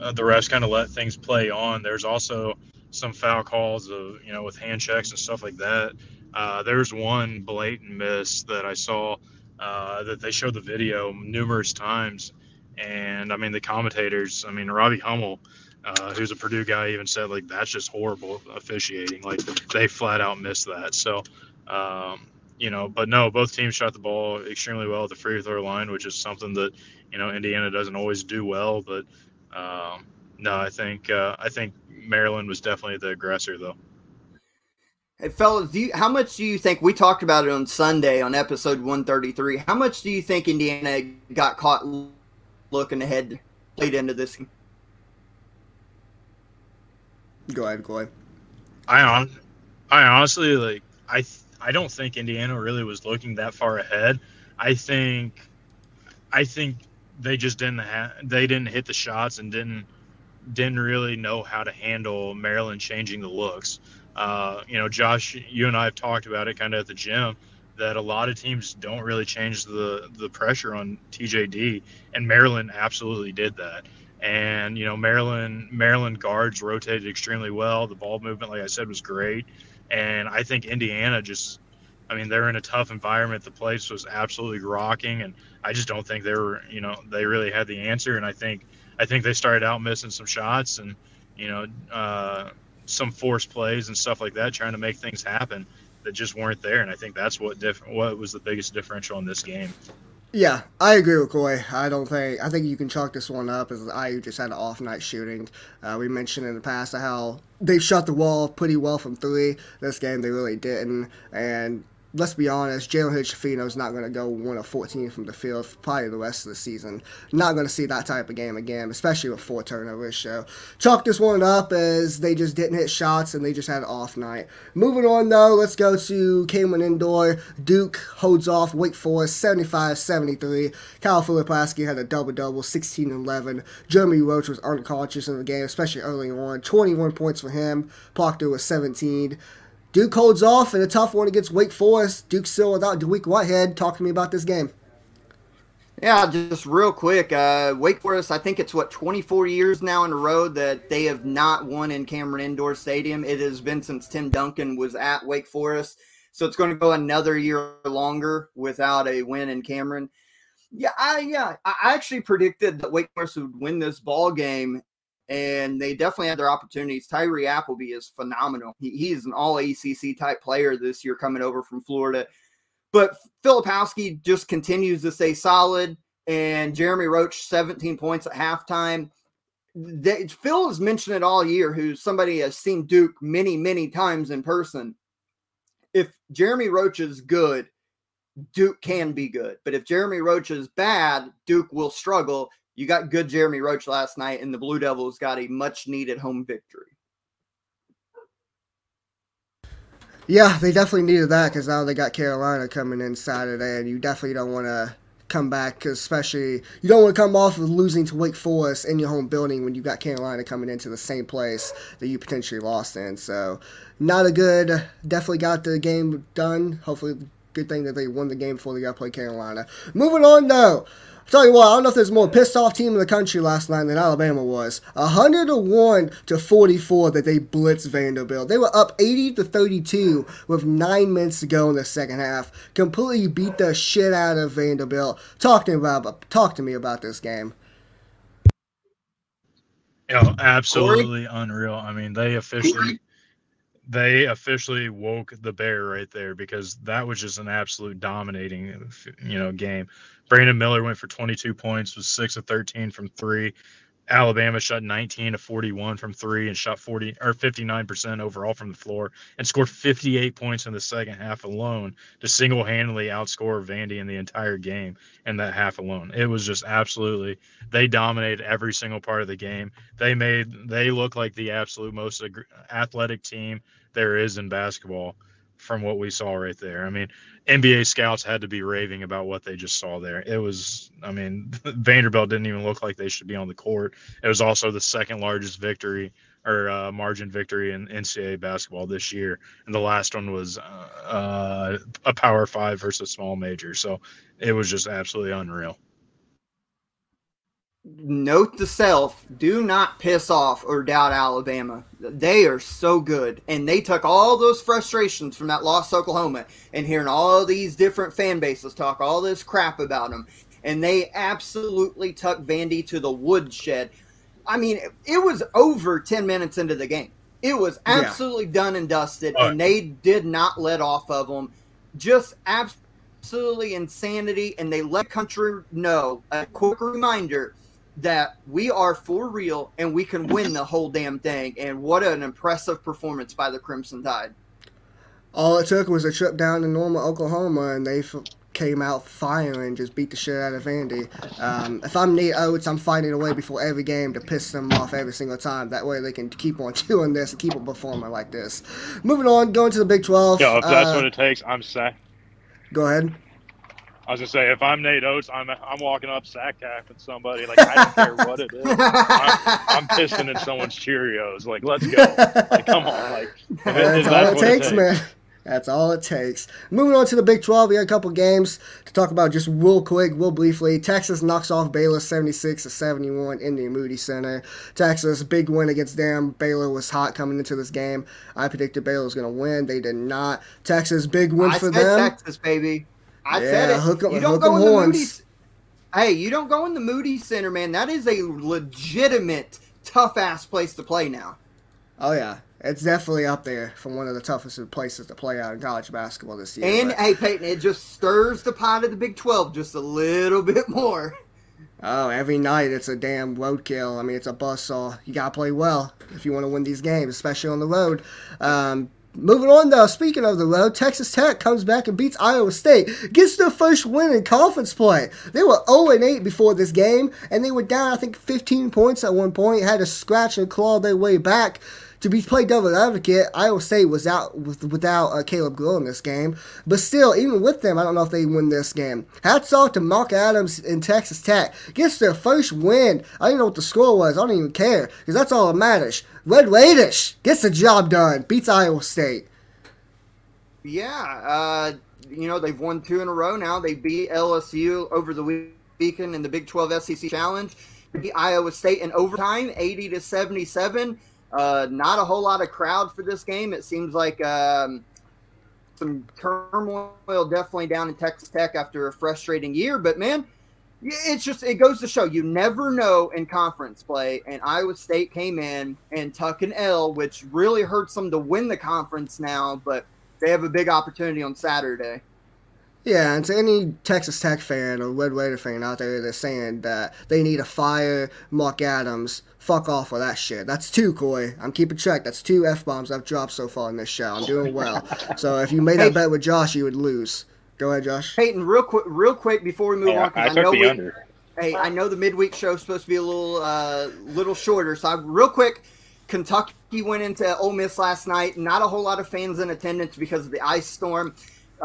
uh, the refs kind of let things play on. There's also some foul calls of you know with hand checks and stuff like that. Uh, there's one blatant miss that I saw uh, that they showed the video numerous times and I mean, the commentators, I mean, Robbie Hummel, uh, who's a Purdue guy, even said, like, that's just horrible officiating. Like, they flat out missed that. So, um, you know, but no, both teams shot the ball extremely well at the free throw line, which is something that you know Indiana doesn't always do well. But um, no, I think uh, I think Maryland was definitely the aggressor, though. Hey, fellas, you, how much do you think we talked about it on Sunday on episode 133? How much do you think Indiana got caught looking ahead late into this? Go ahead, go ahead. I on, I honestly like I I don't think Indiana really was looking that far ahead. I think I think they just didn't have they didn't hit the shots and didn't didn't really know how to handle Maryland changing the looks. Uh, you know, Josh, you and I have talked about it kind of at the gym that a lot of teams don't really change the the pressure on TJD, and Maryland absolutely did that. And you know, Maryland Maryland guards rotated extremely well. The ball movement, like I said, was great. And I think Indiana just, I mean, they're in a tough environment. The place was absolutely rocking, and I just don't think they were, you know, they really had the answer. And I think I think they started out missing some shots and you know uh, some forced plays and stuff like that, trying to make things happen that just weren't there. And I think that's what diff- what was the biggest differential in this game. Yeah, I agree with Coy. I don't think I think you can chalk this one up as IU just had an off night shooting. Uh, we mentioned in the past how they shot the wall pretty well from three. This game they really didn't, and let's be honest, Jalen Hood is not going to go 1 of 14 from the field probably the rest of the season. Not going to see that type of game again, especially with four turnovers. So, chalk this one up as they just didn't hit shots and they just had an off night. Moving on, though, let's go to Cameron Indoor. Duke holds off Wake Forest 75 73. Kyle Filipowski had a double double, 16 11. Jeremy Roach was unconscious in the game, especially early on. 21 points for him. Proctor was 17. Duke holds off in a tough one against Wake Forest. Duke still without Dariq Whitehead. Talk to me about this game. Yeah, just real quick. Uh, Wake Forest, I think it's what 24 years now in a row that they have not won in Cameron Indoor Stadium. It has been since Tim Duncan was at Wake Forest, so it's going to go another year longer without a win in Cameron. Yeah, I yeah, I actually predicted that Wake Forest would win this ball game, and they definitely had their opportunities. Tyree Appleby is phenomenal. He, he's an all ACC type player this year coming over from Florida. But Filipowski just continues to stay solid, and Jeremy Roach, 17 points at halftime. They, Phil has mentioned it all year, who's somebody has seen Duke many, many times in person. If Jeremy Roach is good, Duke can be good. But if Jeremy Roach is bad, Duke will struggle you got good Jeremy Roach last night, and the Blue Devils got a much needed home victory. Yeah, they definitely needed that because now they got Carolina coming in Saturday, and you definitely don't want to come back, especially you don't want to come off of losing to Wake Forest in your home building when you got Carolina coming into the same place that you potentially lost in. So, not a good. Definitely got the game done. Hopefully, good thing that they won the game before they got to play Carolina. Moving on though. Tell you what, I don't know if there's more pissed off team in the country last night than Alabama was. 101 to 44 that they blitzed Vanderbilt. They were up 80 to 32 with nine minutes to go in the second half. Completely beat the shit out of Vanderbilt. Talk to me about talk to me about this game. Yeah, absolutely Corey? unreal. I mean, they officially they officially woke the bear right there because that was just an absolute dominating uh, you know game Brandon Miller went for 22 points, was six of 13 from three. Alabama shot 19 to 41 from three and shot 40 or 59% overall from the floor and scored 58 points in the second half alone to single handedly outscore Vandy in the entire game in that half alone. It was just absolutely, they dominated every single part of the game. They made, they look like the absolute most athletic team there is in basketball from what we saw right there. I mean, NBA scouts had to be raving about what they just saw there. It was, I mean, Vanderbilt didn't even look like they should be on the court. It was also the second largest victory or uh, margin victory in NCAA basketball this year, and the last one was uh, a Power Five versus small major. So it was just absolutely unreal note to self do not piss off or doubt Alabama. They are so good. And they took all those frustrations from that loss to Oklahoma and hearing all these different fan bases talk all this crap about them. And they absolutely took Vandy to the woodshed. I mean, it was over 10 minutes into the game. It was absolutely yeah. done and dusted, and they did not let off of them. just absolutely insanity. And they let country know a quick reminder that we are for real and we can win the whole damn thing. And what an impressive performance by the Crimson Tide. All it took was a trip down to Norman, Oklahoma, and they f- came out firing, just beat the shit out of Vandy. Um, if I'm Nate Oats, I'm finding a way before every game to piss them off every single time. That way they can keep on doing this and keep on performing like this. Moving on, going to the Big 12. Yo, if that's uh, what it takes, I'm sack. Go ahead. I was gonna say, if I'm Nate Oats, I'm I'm walking up sack tapping somebody. Like I don't care what it is. I'm, I'm pissing in someone's Cheerios. Like let's go. Like come on. Like if That's if all that's it takes, man. That's all it takes. Moving on to the Big 12, we had a couple games to talk about just real quick, real briefly. Texas knocks off Baylor 76 to 71 in the Moody Center. Texas, big win against them. Baylor was hot coming into this game. I predicted Baylor was going to win. They did not. Texas, big win I for said them. Texas, baby. I Yeah, said it. hook 'em- you don't go in the horns. Moody. Hey, you don't go in the Moody Center, man. That is a legitimate tough ass place to play now. Oh, yeah. It's definitely up there from one of the toughest places to play out in college basketball this year. And but- hey, Peyton, it just stirs the pot of the Big Twelve just a little bit more. Oh, every night it's a damn roadkill. I mean, it's a buzzsaw. You gotta play well if you want to win these games, especially on the road. Um, moving on, though, speaking of the road, Texas Tech comes back and beats Iowa State, gets their first win in conference play. They were 0 8 before this game, and they were down, I think, 15 points at one point. Had to scratch and claw their way back. To be played double advocate, Iowa State was out with, without uh, Caleb Grill in this game, but still, even with them, I don't know if they win this game. Hats off to Mark Adams in Texas Tech, gets their first win. I don't even know what the score was. I don't even care because that's all that matters. Red Raiders gets the job done, beats Iowa State. Yeah, uh, you know they've won two in a row now. They beat LSU over the weekend in the Big 12 SEC Challenge. Beat Iowa State in overtime, 80 to 77. Uh, not a whole lot of crowd for this game. It seems like um, some turmoil definitely down in Texas Tech after a frustrating year. But man, it's just it goes to show you never know in conference play. And Iowa State came in and tuck an L, which really hurts them to win the conference now. But they have a big opportunity on Saturday. Yeah, and to any Texas Tech fan or Red Raider fan out there that's saying that they need to fire Mark Adams, fuck off with that shit. That's two, Coy. I'm keeping track. That's two F bombs I've dropped so far in this show. I'm doing well. so if you made Hey. that bet with Josh, you would lose. Go ahead, Josh. Peyton, real quick, real quick before we move Yeah, on, I because I, know the we, under. hey, I know the midweek show is supposed to be a little, uh, little shorter. So, I, real quick, Kentucky went into Ole Miss last night. Not a whole lot of fans in attendance because of the ice storm.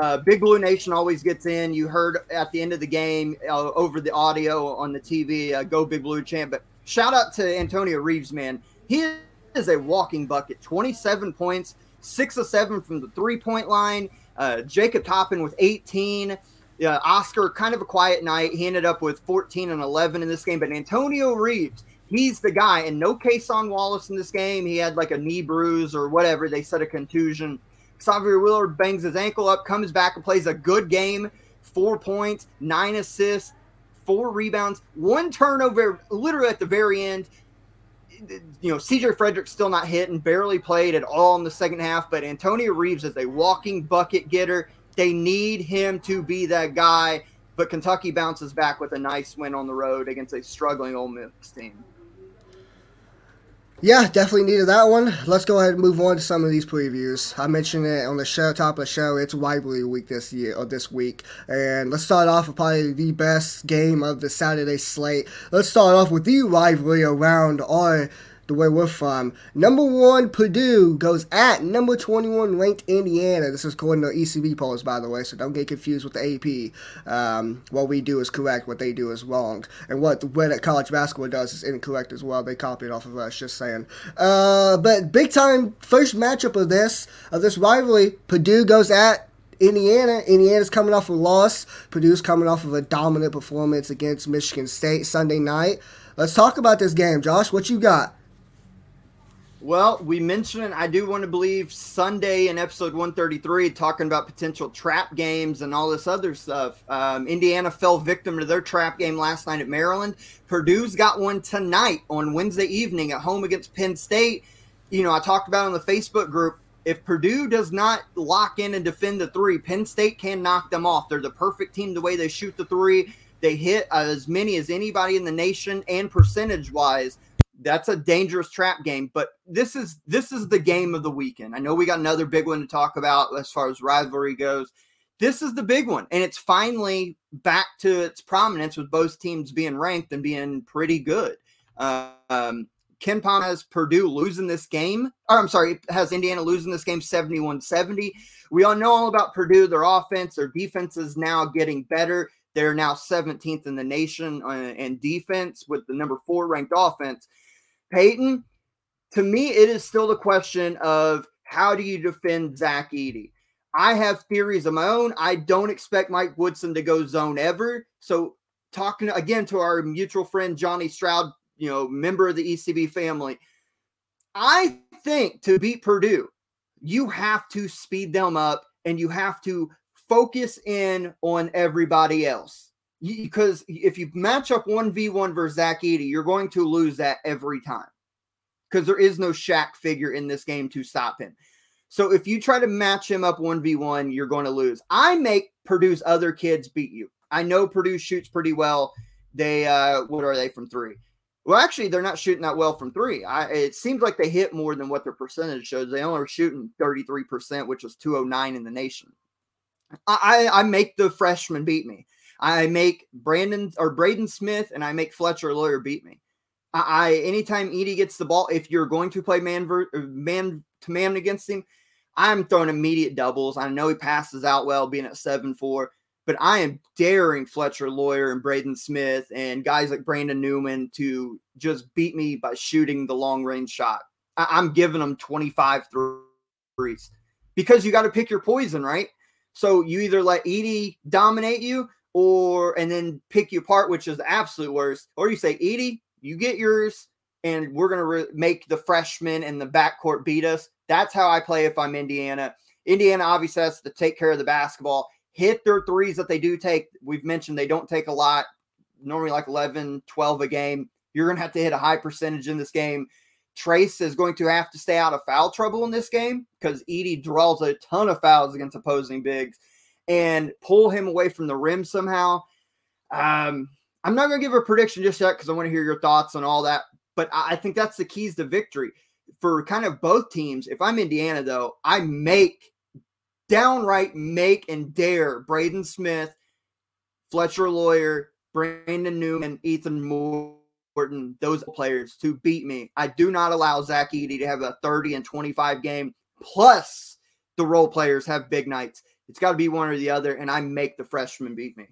Uh, Big Blue Nation always gets in. You heard at the end of the game uh, over the audio on the TV, uh, "Go Big Blue" chant. But shout out to Antonio Reeves, man. He is a walking bucket. Twenty-seven points, six of seven from the three-point line. Uh, Jacob Toppin with 18. Yeah, Oscar, kind of a quiet night. He ended up with 14 and 11 in this game. But Antonio Reeves, he's the guy. And no Cason Wallace in this game. He had like a knee bruise or whatever. They said a contusion. Sahvir Wheeler bangs his ankle up, comes back and plays a good game. Four points, nine assists, four rebounds, one turnover literally at the very end. You know, CJ Frederick's still not hitting, barely played at all in the second half, but Antonio Reeves is a walking bucket getter. They need him to be that guy, but Kentucky bounces back with a nice win on the road against a struggling Ole Miss team. Yeah, definitely needed that one. Let's go ahead and move on to some of these previews. I mentioned it on the show, top of the show. It's rivalry week this year or this week, and let's start off with probably the best game of the Saturday slate. Let's start off with the rivalry around our the way we're from. Number one, Purdue goes at number 21 ranked Indiana. This is according to ECB polls, by the way, so don't get confused with the AP. Um, what we do is correct, what they do is wrong. And what the way college basketball does is incorrect as well. They copy it off of us, just saying. Uh, but big time first matchup of this, of this rivalry, Purdue goes at Indiana. Indiana's coming off a loss. Purdue's coming off of a dominant performance against Michigan State Sunday night. Let's talk about this game. Josh, what you got? Well, we mentioned, I do want to believe Sunday in episode 133, talking about potential trap games and all this other stuff. Um, Indiana fell victim to their trap game last night at Maryland. Purdue's got one tonight on Wednesday evening at home against Penn State. You know, I talked about on the Facebook group. If Purdue does not lock in and defend the three, Penn State can knock them off. They're the perfect team the way they shoot the three. They hit as many as anybody in the nation, and percentage wise, that's a dangerous trap game. But this is this is the game of the weekend. I know we got another big one to talk about as far as rivalry goes. This is the big one, and it's finally back to its prominence with both teams being ranked and being pretty good. Um, KenPom has Purdue losing this game. Or I'm sorry, has Indiana losing this game 71 70. We all know all about Purdue, their offense, their defense is now getting better. They're now 17th in the nation uh, in defense with the number four ranked offense. Peyton, to me, it is still the question of how do you defend Zach Edey? I have theories of my own. I don't expect Mike Woodson to go zone ever. So, talking again to our mutual friend Johnny Stroud, you know, member of the ECB family, I think to beat Purdue, you have to speed them up and you have to focus in on everybody else. Because if you match up 1v1 versus Zach Edey, you're going to lose that every time. Because there is no Shaq figure in this game to stop him. So if you try to match him up 1v1, you're going to lose. I make Purdue's other kids beat you. I know Purdue shoots pretty well. They uh what are they from 3? Well, actually, they're not shooting that well from three. I, it seems like they hit more than what their percentage shows. They only are shooting 33%, which is 209 in the nation. I, I make the freshman beat me. I make Brandon or Braden Smith and I make Fletcher Loyer beat me. I, I anytime Edey gets the ball, if you're going to play man ver, uh, man to man against him, I'm throwing immediate doubles. I know he passes out well, being at seven four, but I am daring Fletcher Loyer and Braden Smith and guys like Brandon Newman to just beat me by shooting the long range shot. I, I'm giving them 25 threes because you got to pick your poison, right? So you either let Edey dominate you or and then pick you apart, which is the absolute worst, or you say, Edey, you get yours, and we're gonna re- make the freshmen and the backcourt beat us. That's how I play if I'm Indiana. Indiana obviously has to take care of the basketball, hit their threes that they do take. We've mentioned they don't take a lot, normally like 11, 12 a game. You're going to have to hit a high percentage in this game. Trayce is going to have to stay out of foul trouble in this game because Edey draws a ton of fouls against opposing bigs and pull him away from the rim somehow. Um, I'm not going to give a prediction just yet because I want to hear your thoughts on all that. But I think that's the keys to victory for kind of both teams. If I'm Indiana, though, I make downright make and dare Braden Smith, Fletcher Loyer, Brandon Newman, Ethan Morton, those players to beat me. I do not allow Zach Edey to have a 30 and 25 game. Plus, the role players have big nights. It's got to be one or the other, and I make the freshman beat me.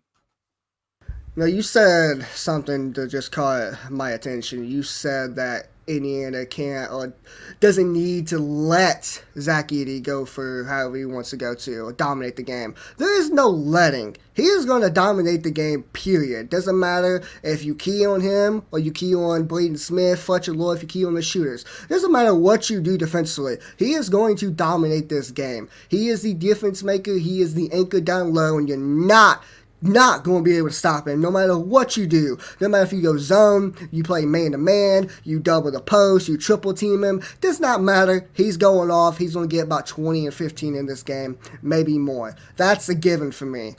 Now, you said something that just caught my attention. You said that Indiana can't or doesn't need to let Zach Edey go for however he wants to go to or dominate the game. There is no letting. He is going to dominate the game, period. Doesn't matter if you key on him or you key on Braden Smith, Fletcher Loyer, if you key on the shooters. Doesn't matter what you do defensively. He is going to dominate this game. He is the difference maker. He is the anchor down low, and you're not not going to be able to stop him no matter what you do. No matter if you go zone, you play man to man, you double the post, you triple team him. Does not matter. He's going off. He's going to get about 20 and 15 in this game, maybe more. That's a given for me.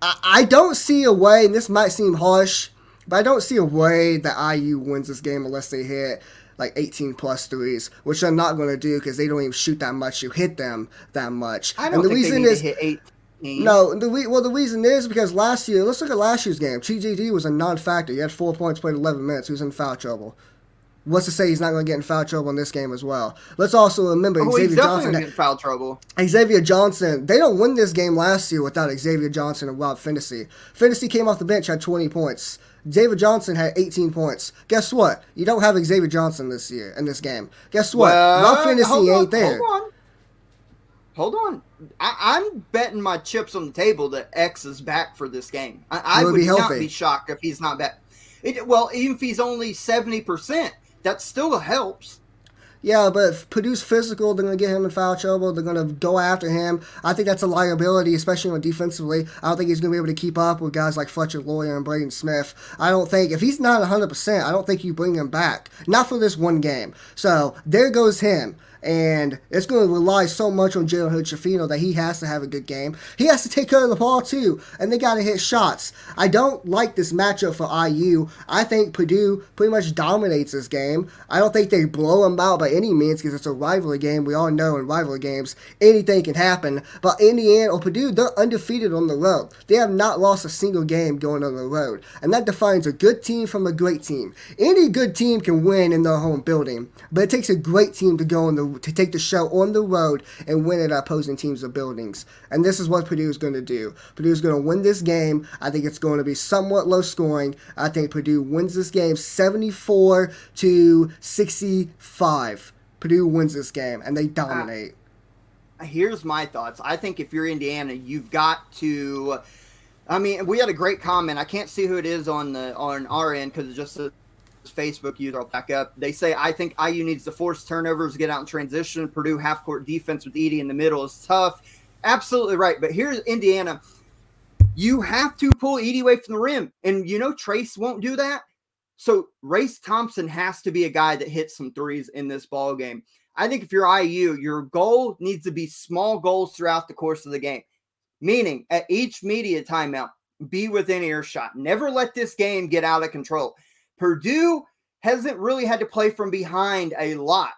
I, I don't see a way, and this might seem harsh, but I don't see a way that IU wins this game unless they hit like 18 plus threes, which they're not going to do because they don't even shoot that much. You hit them that much. I don't and the think reason they need is, to hit eight Mm-hmm. no, the well the reason is because last year, let's look at last year's game. TJD was a non-factor. He had four points, played 11 minutes. He was in foul trouble. What's to say he's not going to get in foul trouble in this game as well? Let's also remember oh, Xavier Johnson. Get in foul trouble. Xavier Johnson. They don't win this game last year without Xavier Johnson and Rob Phinisee. Phinisee came off the bench had 20 points. David Johnson had 18 points. Guess what? You don't have Xavier Johnson this year in this game. Guess what? Well, Rob Phinisee ain't there. Hold on. Hold on. I, am betting my chips on the table that X is back for this game. I, I would be not be shocked if he's not back. It, well, even if he's only 70%, that still helps. Yeah, but if Purdue's physical, they're going to get him in foul trouble. They're going to go after him. I think that's a liability, especially on defensively. I don't think he's going to be able to keep up with guys like Fletcher Loyer and Braden Smith. I don't think, if he's not 100%, I don't think you bring him back. Not for this one game. So there goes him. And it's going to rely so much on Jalen Hood-Schifino that he has to have a good game. He has to take care of the ball too, and they got to hit shots. I don't like this matchup for IU. I think Purdue pretty much dominates this game. I don't think they blow them out by any means because it's a rivalry game. We all know in rivalry games anything can happen. But Indiana or Purdue, they're undefeated on the road. They have not lost a single game going on the road, and that defines a good team from a great team. Any good team can win in their home building, but it takes a great team to go on the to take the show on the road and win at opposing teams' of buildings. And this is what Purdue is going to do. Purdue is going to win this game. I think it's going to be somewhat low scoring. I think Purdue wins this game 74 to 65. Purdue wins this game and they dominate. Uh, here's my thoughts. I think if you're Indiana, you've got to. I mean, we had a great comment. I can't see who it is on the on our end because it just says Facebook user. I'll back up. They say I think IU needs to force turnovers, get out in transition. Purdue half court defense with Edey in the middle is tough. Absolutely right. But here's Indiana. You have to pull Edey away from the rim, and you know Trayce won't do that. So Race Thompson has to be a guy that hits some threes in this ball game. I think if you're IU, your goal needs to be small goals throughout the course of the game. Meaning, at each media timeout, be within earshot. Never let this game get out of control. Purdue hasn't really had to play from behind a lot.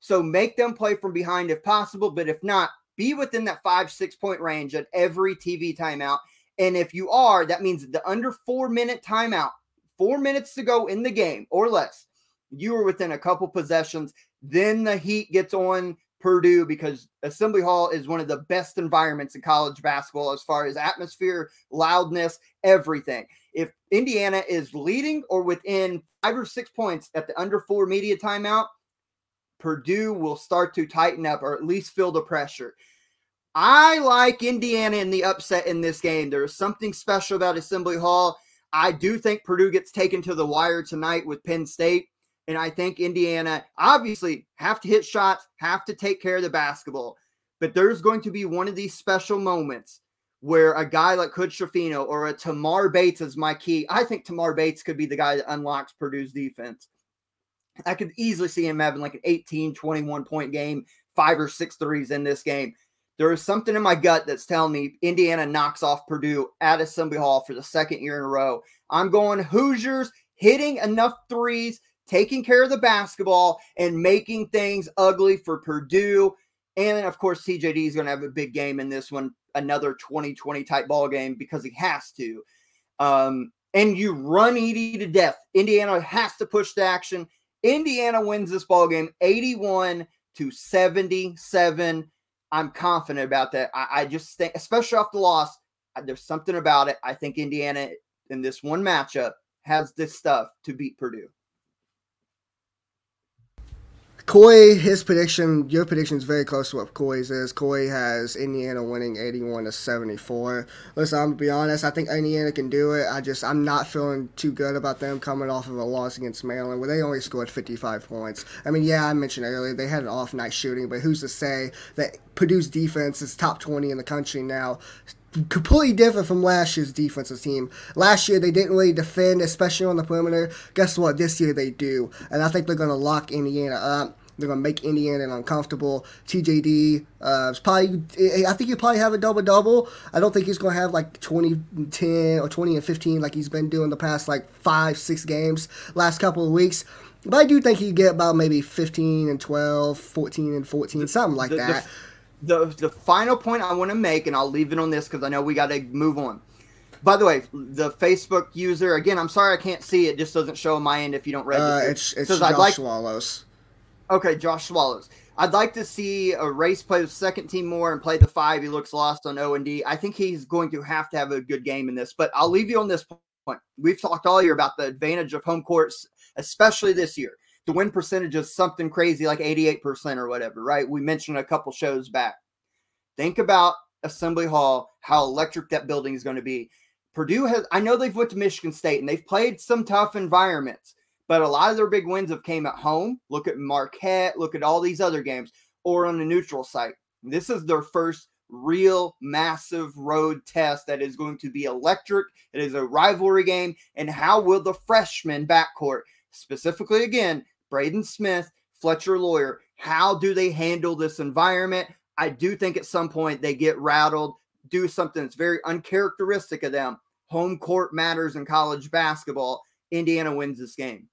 So make them play from behind if possible. But if not, be within that five, six point range at every TV timeout. And if you are, that means the under four minute timeout, four minutes to go in the game or less, you are within a couple possessions. Then the heat gets on Purdue because Assembly Hall is one of the best environments in college basketball as far as atmosphere, loudness, everything. If Indiana is leading or within five or six points at the under four media timeout, Purdue will start to tighten up or at least feel the pressure. I like Indiana in the upset in this game. There's something special about Assembly Hall. I do think Purdue gets taken to the wire tonight with Penn State. And I think Indiana obviously have to hit shots, have to take care of the basketball. But there's going to be one of these special moments where a guy like Hood-Schifino or a Tamar Bates is my key. I think Tamar Bates could be the guy that unlocks Purdue's defense. I could easily see him having like an 18, 21 point game, five or six threes in this game. There is something in my gut that's telling me Indiana knocks off Purdue at Assembly Hall for the second year in a row. I'm going Hoosiers hitting enough threes, taking care of the basketball, and making things ugly for Purdue. And of course, TJD is going to have a big game in this one another 2020 type ball game because he has to. Um, and you run Edey to death. Indiana has to push the action. Indiana wins this ball game 81 to 77. I'm confident about that. I, I just think, especially off the loss, there's something about it. I think Indiana in this one matchup has this stuff to beat Purdue. Coy, his prediction, your prediction is very close to what Coy's is. Coy has Indiana winning 81 to 74. Listen, I'm gonna be honest. I think Indiana can do it. I just, I'm not feeling too good about them coming off of a loss against Maryland, where they only scored 55 points. I mean, yeah, I mentioned earlier they had an off night shooting, but who's to say that Purdue's defense is top 20 in the country now? completely different from last year's defensive team. Last year they didn't really defend, especially on the perimeter. Guess what? This year they do, and I think they're going to lock Indiana up. They're going to make Indiana uncomfortable. TJD uh, is probably, I think he'll probably have a double double. I don't think he's going to have like 20 10 or 20 and 15 like he's been doing the past like five, six games, last couple of weeks. But I do think he'd get about maybe 15 and 12, 14 and 14, something like the, that. The, the the final point I want to make, and I'll leave it on this because I know we got to move on. By the way, the Facebook user again, I'm sorry I can't see it. Just doesn't show on my end if you don't register. Uh, it's it's Josh like, Swallows. Okay, Josh Swallows. I'd like to see a race play the second team more and play the five. He looks lost on O and D. I think he's going to have to have a good game in this. But I'll leave you on this point. We've talked all year about the advantage of home courts, especially this year the win percentage is something crazy like 88% or whatever, right? We mentioned a couple shows back. Think about Assembly Hall, how electric that building is going to be. Purdue has, I know they've went to Michigan State and they've played some tough environments, but a lot of their big wins have came at home. Look at Marquette, look at all these other games, or on a neutral site. This is their first real massive road test that is going to be electric. It is a rivalry game. And how will the freshman backcourt, specifically again, Braden Smith, Fletcher Loyer, How do they handle this environment? I do think at some point they get rattled, do something that's very uncharacteristic of them. Home court matters in college basketball. Indiana wins this game.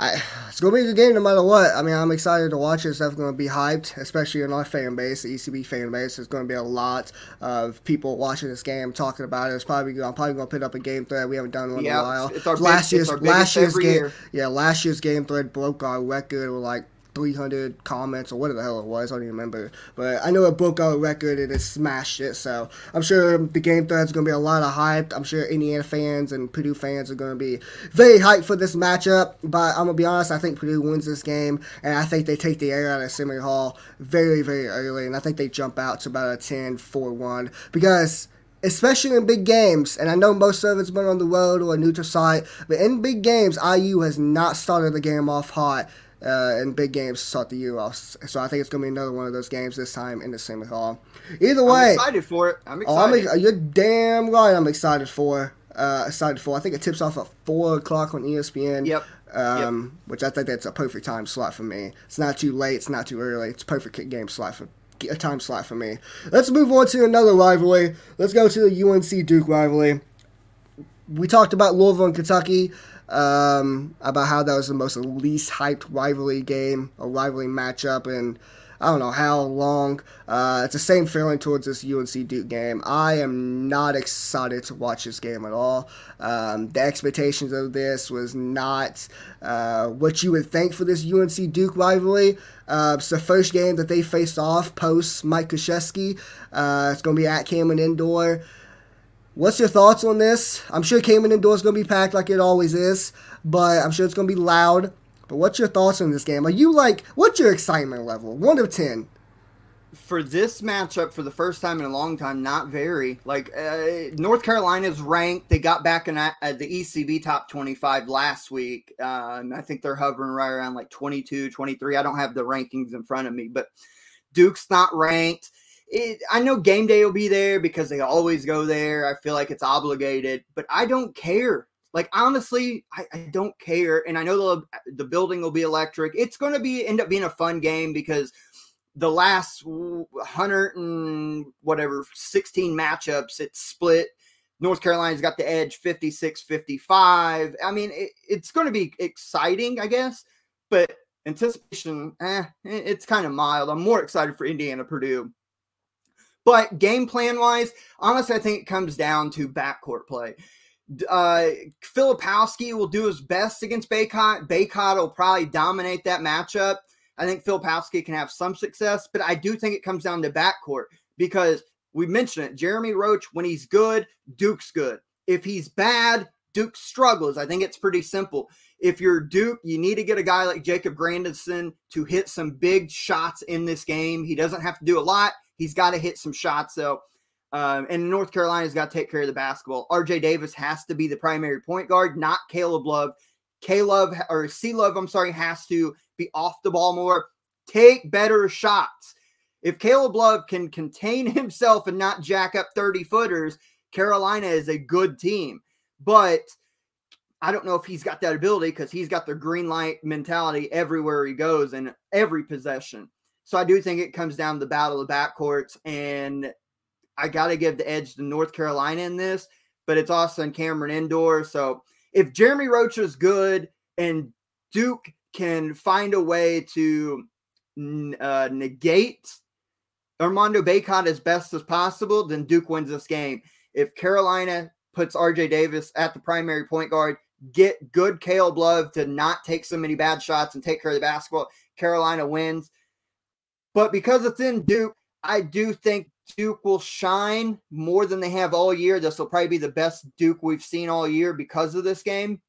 I, it's gonna be a good game no matter what. I mean, I'm excited to watch it. It's definitely gonna be hyped, especially in our fan base, the ECB fan base. There's gonna be a lot of people watching this game, talking about it. It's probably I'm probably gonna put up a game thread. We haven't done one yeah, in a while. It's our last big, year's it's last year's game, year. yeah, last year's game thread broke our record with like 300 comments or whatever the hell it was. I don't even remember. But I know it broke a record and it smashed it. So I'm sure the game thread's going to be a lot of hype. I'm sure Indiana fans and Purdue fans are going to be very hyped for this matchup. But I'm going to be honest, I think Purdue wins this game. And I think they take the air out of Assembly Hall very, very early. And I think they jump out to about a 10 4 1. Because especially in big games, and I know most of it's been on the road or a neutral site, but in big games, IU has not started the game off hot uh, in big games to start the off. So I think it's going to be another one of those games this time in the Assembly Hall. Either way, I'm excited for it. I'm oh, I'm excited. you're damn right. I'm excited for. Uh, excited for. I think it tips off at four o'clock on ESPN. Yep. Um, which I think that's a perfect time slot for me. It's not too late. It's not too early. It's a perfect game slot for a time slot for me. Let's move on to another rivalry. Let's go to the UNC Duke rivalry. We talked about Louisville and Kentucky um, about how that was the most least hyped rivalry game a rivalry matchup and I don't know how long. Uh, it's the same feeling towards this UNC Duke game. I am not excited to watch this game at all. Um, the expectations of this was not uh, what you would think for this UNC Duke rivalry. Uh, it's the first game that they faced off post Mike Krzyzewski. Uh, it's going to be at Cameron Indoor. What's your thoughts on this? I'm sure Cameron Indoor is going to be packed like it always is, but I'm sure it's going to be loud. But what's your thoughts on this game? Are you like, what's your excitement level? One of ten. for this matchup for the first time in a long time not very like uh, north carolina's ranked they got back in the ecb top 25 last week uh, and i think they're hovering right around like 22 23 i don't have the rankings in front of me but duke's not ranked it, i know game day will be there because they always go there. I feel like it's obligated but i don't care. Like honestly I, I don't care. And i know the, the building will be electric. It's going to be end up being a fun game because the last 100 and whatever 16 matchups it's split. North carolina's got the edge 56 55 i mean it, it's going to be exciting i guess but anticipation eh, it's kind of mild. I'm more excited for indiana purdue but game plan wise honestly i think it comes down to backcourt play uh, Filipowski will do his best against Bacot. Bacot will probably dominate that matchup. I think Filipowski can have some success, but I do think it comes down to backcourt because we mentioned it. Jeremy Roach, when he's good, Duke's good. If he's bad, Duke struggles. I think it's pretty simple. If you're Duke, you need to get a guy like Jacob Grandison to hit some big shots in this game. He doesn't have to do a lot. He's got to hit some shots, though. Um, and North Carolina's got to take care of the basketball. RJ Davis has to be the primary point guard, not Caleb Love. Caleb or C Love, I'm sorry, has to be off the ball more. Take better shots. If Caleb Love can contain himself and not jack up 30 footers, Carolina is a good team. But I don't know if he's got that ability because he's got the green light mentality everywhere he goes and every possession. So I do think it comes down to the battle of the backcourts. And I got to give the edge to North Carolina in this, but it's also in Cameron Indoor. So if Jeremy Roach is good and Duke can find a way to uh, negate Armando Bacot as best as possible, then Duke wins this game. If Carolina puts RJ Davis at the primary point guard, get good Kale Love to not take so many bad shots and take care of the basketball, Carolina wins. But because it's in Duke, I do think Duke will shine more than they have all year. This will probably be the best Duke we've seen all year because of this game.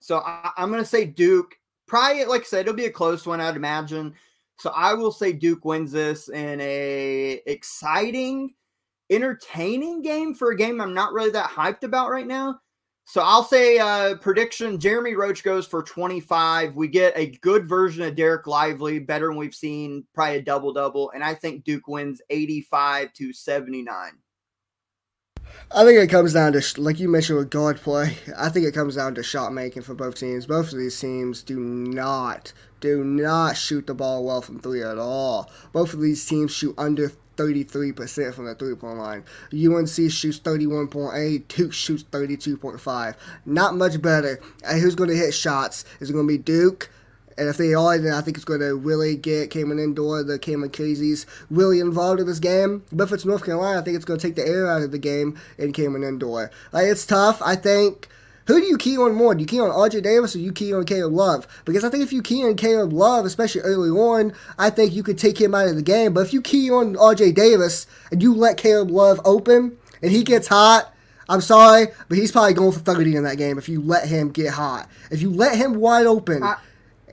So I, am going to say Duke. Probably, like I said, it'll be a close one, I'd imagine. So I will say Duke wins this in a exciting, entertaining game for a game I'm not really that hyped about right now. So I'll say uh, prediction: Jeremy Roach goes for 25. We get a good version of Dereck Lively, better than we've seen, probably a double double, and I think Duke wins 85 to 79. I think it comes down to, like you mentioned with guard play, I think it comes down to shot making for both teams. Both of these teams do not, do not shoot the ball well from three at all. Both of these teams shoot under 33% from the three point line. UNC shoots 31.8, Duke shoots 32.5. Not much better. And who's going to hit shots? Is it going to be Duke? And if they are, then I think it's going to really get Cameron Indoor, the Cameron Crazies, really involved in this game. But if it's North Carolina, I think it's going to take the air out of the game in Cameron Indoor. Like, it's tough. I think. Who do you key on more? Do you key on RJ Davis or do you key on Caleb Love? Because I think if you key on Caleb Love, especially early on, I think you could take him out of the game. But if you key on RJ Davis and you let Caleb Love open and he gets hot, I'm sorry, but he's probably going for 30 in that game if you let him get hot. If you let him wide open. I-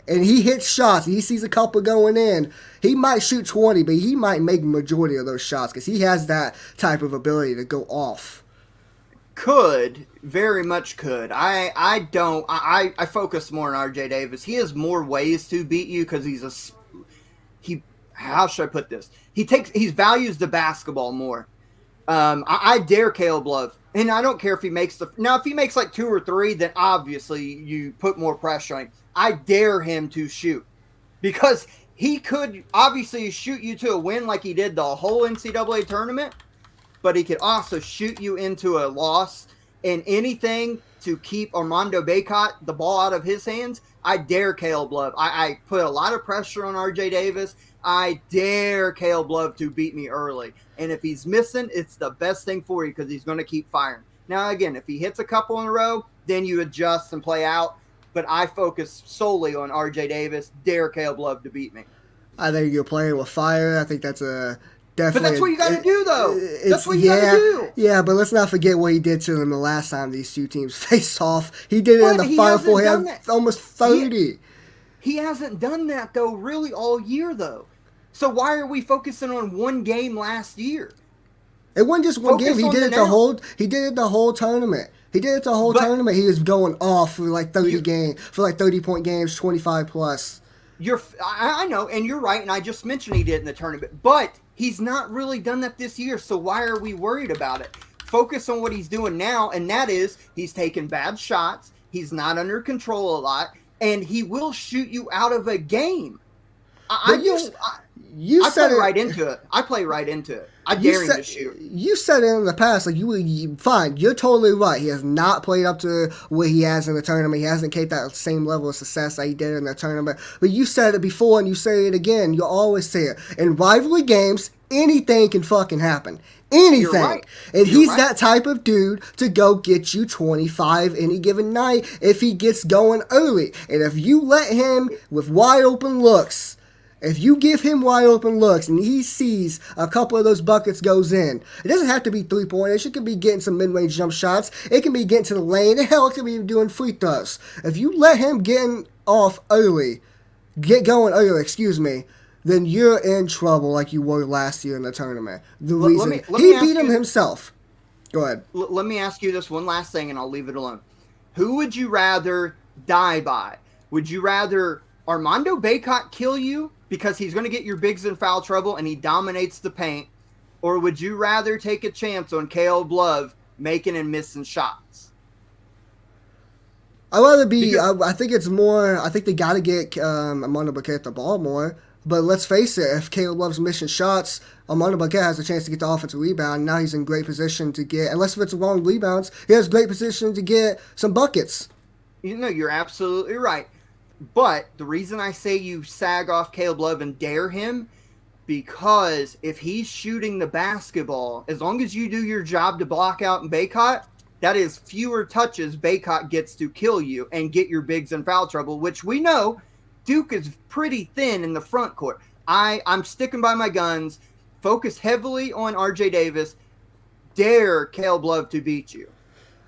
and he hits shots, he sees a couple going in, he might shoot 20, but he might make majority of those shots because he has that type of ability to go off. Could very much could. I I don't. I I focus more on RJ Davis. He has more ways to beat you because he's a he. How should I put this? He takes he values the basketball more. Um, I, I dare Caleb Love, and I don't care if he makes the now if he makes like two or three, then obviously you put more pressure on him. I dare him to shoot because he could obviously shoot you to a win like he did the whole NCAA tournament, but he could also shoot you into a loss and anything to keep Armando Bacot the ball out of his hands. I dare Caleb Love. I, I put a lot of pressure on RJ Davis. I dare Caleb Love to beat me early. And if he's missing, it's the best thing for you because he's going to keep firing. Now, again, if he hits a couple in a row, then you adjust and play out but I focus solely on RJ Davis. Dare Caleb Love to beat me. I think you're playing with fire. I think that's a definitely. But that's what you got to do, though. That's what you yeah, got to do. Yeah, but let's not forget what he did to them the last time these two teams faced off. He did it but in the Final Four. He had almost thirty. He, he hasn't done that though, really, all year though. So why are we focusing on one game last year? It wasn't just one Focus game. He did it the, the whole. He did it the whole tournament. He did it the whole but, tournament. He was going off for like thirty games, for like thirty point games, twenty five plus. You're, I, I know, and you're right. And I just mentioned he did in the tournament, but he's not really done that this year. So why are we worried about it? Focus on what he's doing now, and that is he's taking bad shots. He's not under control a lot, and he will shoot you out of a game. I, you, I, you I play it, right into it. I play right into it. I dare him to shoot. You said it in the past, like you, you fine. You're totally right. He has not played up to what he has in the tournament. He hasn't kept that same level of success that he did in the tournament. But you said it before, and you say it again. You always say it in rivalry games. Anything can fucking happen. Anything. Right. And You're he's right. that type of dude to go get you 25 any given night if he gets going early. And if you let him with wide open looks if you give him wide open looks and he sees a couple of those buckets goes in, it doesn't have to be three pointers. It could be getting some mid range jump shots. It can be getting to the lane. Hell, it could be doing free throws. If you let him get off early, get going early, excuse me, then you're in trouble like you were last year in the tournament. The let, reason let me, let he beat him you, himself. Go ahead. L- let me ask you this one last thing, and I'll leave it alone. Who would you rather die by? Would you rather Armando Bacot kill you because he's going to get your bigs in foul trouble and he dominates the paint? Or would you rather take a chance on Caleb Love making and missing shots? I'd rather be. Because, I, I, think it's more. I think they got to get um, Armando Bacot the ball more. But let's face it, if Caleb Love's missing shots, Armando Bacot has a chance to get the offensive rebound. Now he's in great position to get, unless if it's long rebounds, he has great position to get some buckets. You know, you're absolutely right. But the reason I say you sag off Caleb Love and dare him, because if he's shooting the basketball, as long as you do your job to block out and Bacot, that is fewer touches Bacot gets to kill you and get your bigs in foul trouble, which we know Duke is pretty thin in the front court. I, I'm sticking by my guns, focus heavily on RJ Davis, dare Caleb Love to beat you.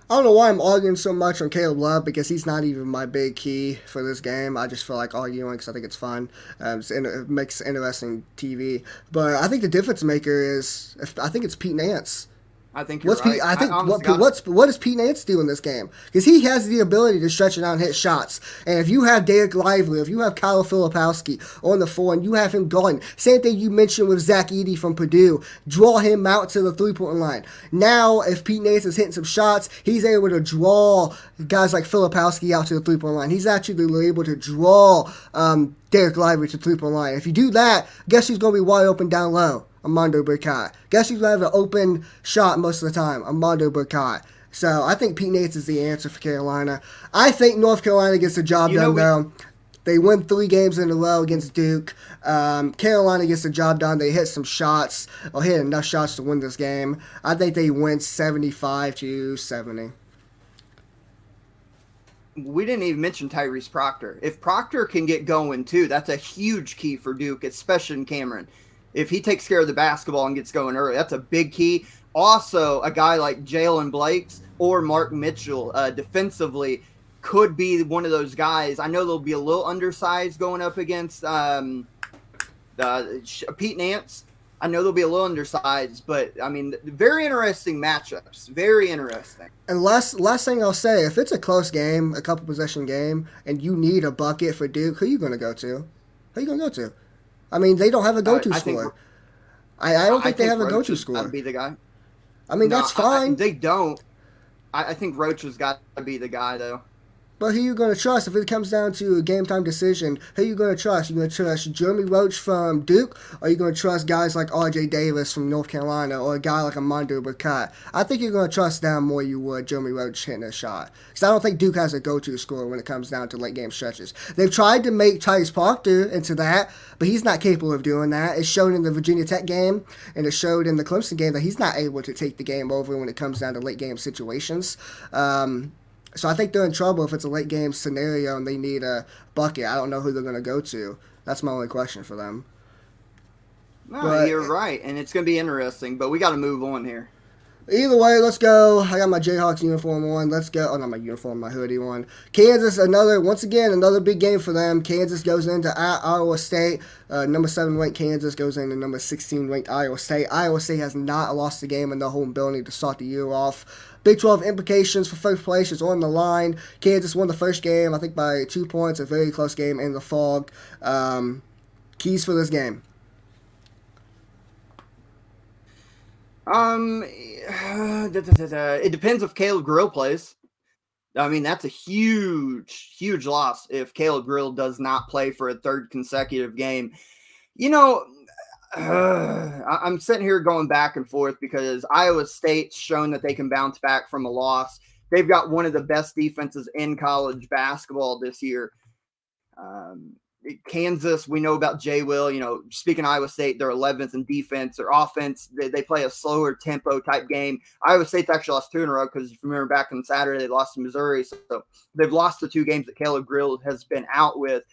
I don't know why I'm arguing so much on Caleb Love because he's not even my big key for this game. I just feel like arguing because I think it's fun. Um, it's, it makes interesting TV. But I think the difference maker is, I think it's Pete Nance. I think you're what's right. Pete, I think I, what what's what does Pete Nance do in this game? Because he has the ability to stretch it out and hit shots. And if you have Dereck Lively, if you have Kyle Filipowski on the floor, and you have him going, same thing you mentioned with Zach Edey from Purdue, draw him out to the three point line. Now, if Pete Nance is hitting some shots, he's able to draw guys like Filipowski out to the three point line. He's actually able to draw um, Dereck Lively to the three point line. If you do that, guess who's going to be wide open down low? Armando Bacot. Guess who's going to have an open shot most of the time? Armando Bacot. So I think Pete Nance is the answer for Carolina. I think North Carolina gets the job You done we- though. They win three games in a row against Duke. Um, Carolina gets the job done. They hit some shots or hit enough shots to win this game. I think they win 75 to 70. we didn't even mention Tyrese Proctor. If Proctor can get going too, that's a huge key for Duke, especially in Cameron. If he takes care of the basketball and gets going early, that's a big key. Also, a guy like Jaylen Blakes or Mark Mitchell uh, defensively could be one of those guys. I know they'll be a little undersized going up against um, uh, Pete Nance. I know they'll be a little undersized, but I mean, very interesting matchups. Very interesting. And last last thing I'll say, if it's a close game, a couple possession game, and you need a bucket for Duke, who are you going to go to? Who are you going to go to? I mean, they don't have a go-to I. I, I don't think they have a go-to has gotta score. Be the guy. I mean, No, that's fine. they don't. I, I think Roach has got to be the guy, though. But who you going to trust if it comes down to a game time decision? Who you going to trust? You going to trust Jeremy Roach from Duke, or you going to trust guys like R.J. Davis from North Carolina, or a guy like Armando Burkett? I think you're going to trust them more you would Jeremy Roach hitting a shot. Because I don't think Duke has a go-to scorer when it comes down to late game stretches. They've tried to make Tyrese Proctor into that, but he's not capable of doing that. It's shown in the Virginia Tech game, and it showed in the Clemson game that he's not able to take the game over when it comes down to late game situations. Um, so I think they're in trouble if it's a late game scenario and they need a bucket. I don't know who they're going to go to. That's my only question for them. No, But- you're right, and it's going to be interesting. But we got to move on here. Either way, let's go. I got my Jayhawks uniform on. Let's go. Oh, not my uniform, my hoodie on. Kansas, another, once again, another big game for them. Kansas goes into Iowa State. Uh, number 7 ranked Kansas goes into number 16 ranked Iowa State. Iowa State has not lost a game in their home building to start the year off. Big 12 implications for first place is on the line. Kansas won the first game, I think, by two points. A very close game in the Phog. Um, keys for this game. Um, da, da, da, it depends if Caleb Grill plays. I mean, that's a huge, huge loss if Caleb Grill does not play for a third consecutive game. You know, uh, I'm sitting here going back and forth because Iowa State's shown that they can bounce back from a loss. They've got one of the best defenses in college basketball this year. Um, Kansas, we know about Jay Will. You know, speaking Iowa State, they're 11th in defense. Their offense, they, they play a slower tempo type game. Iowa State's actually lost two in a row because if you remember back on Saturday, they lost to Missouri. So they've lost the two games that Caleb Grill has been out with.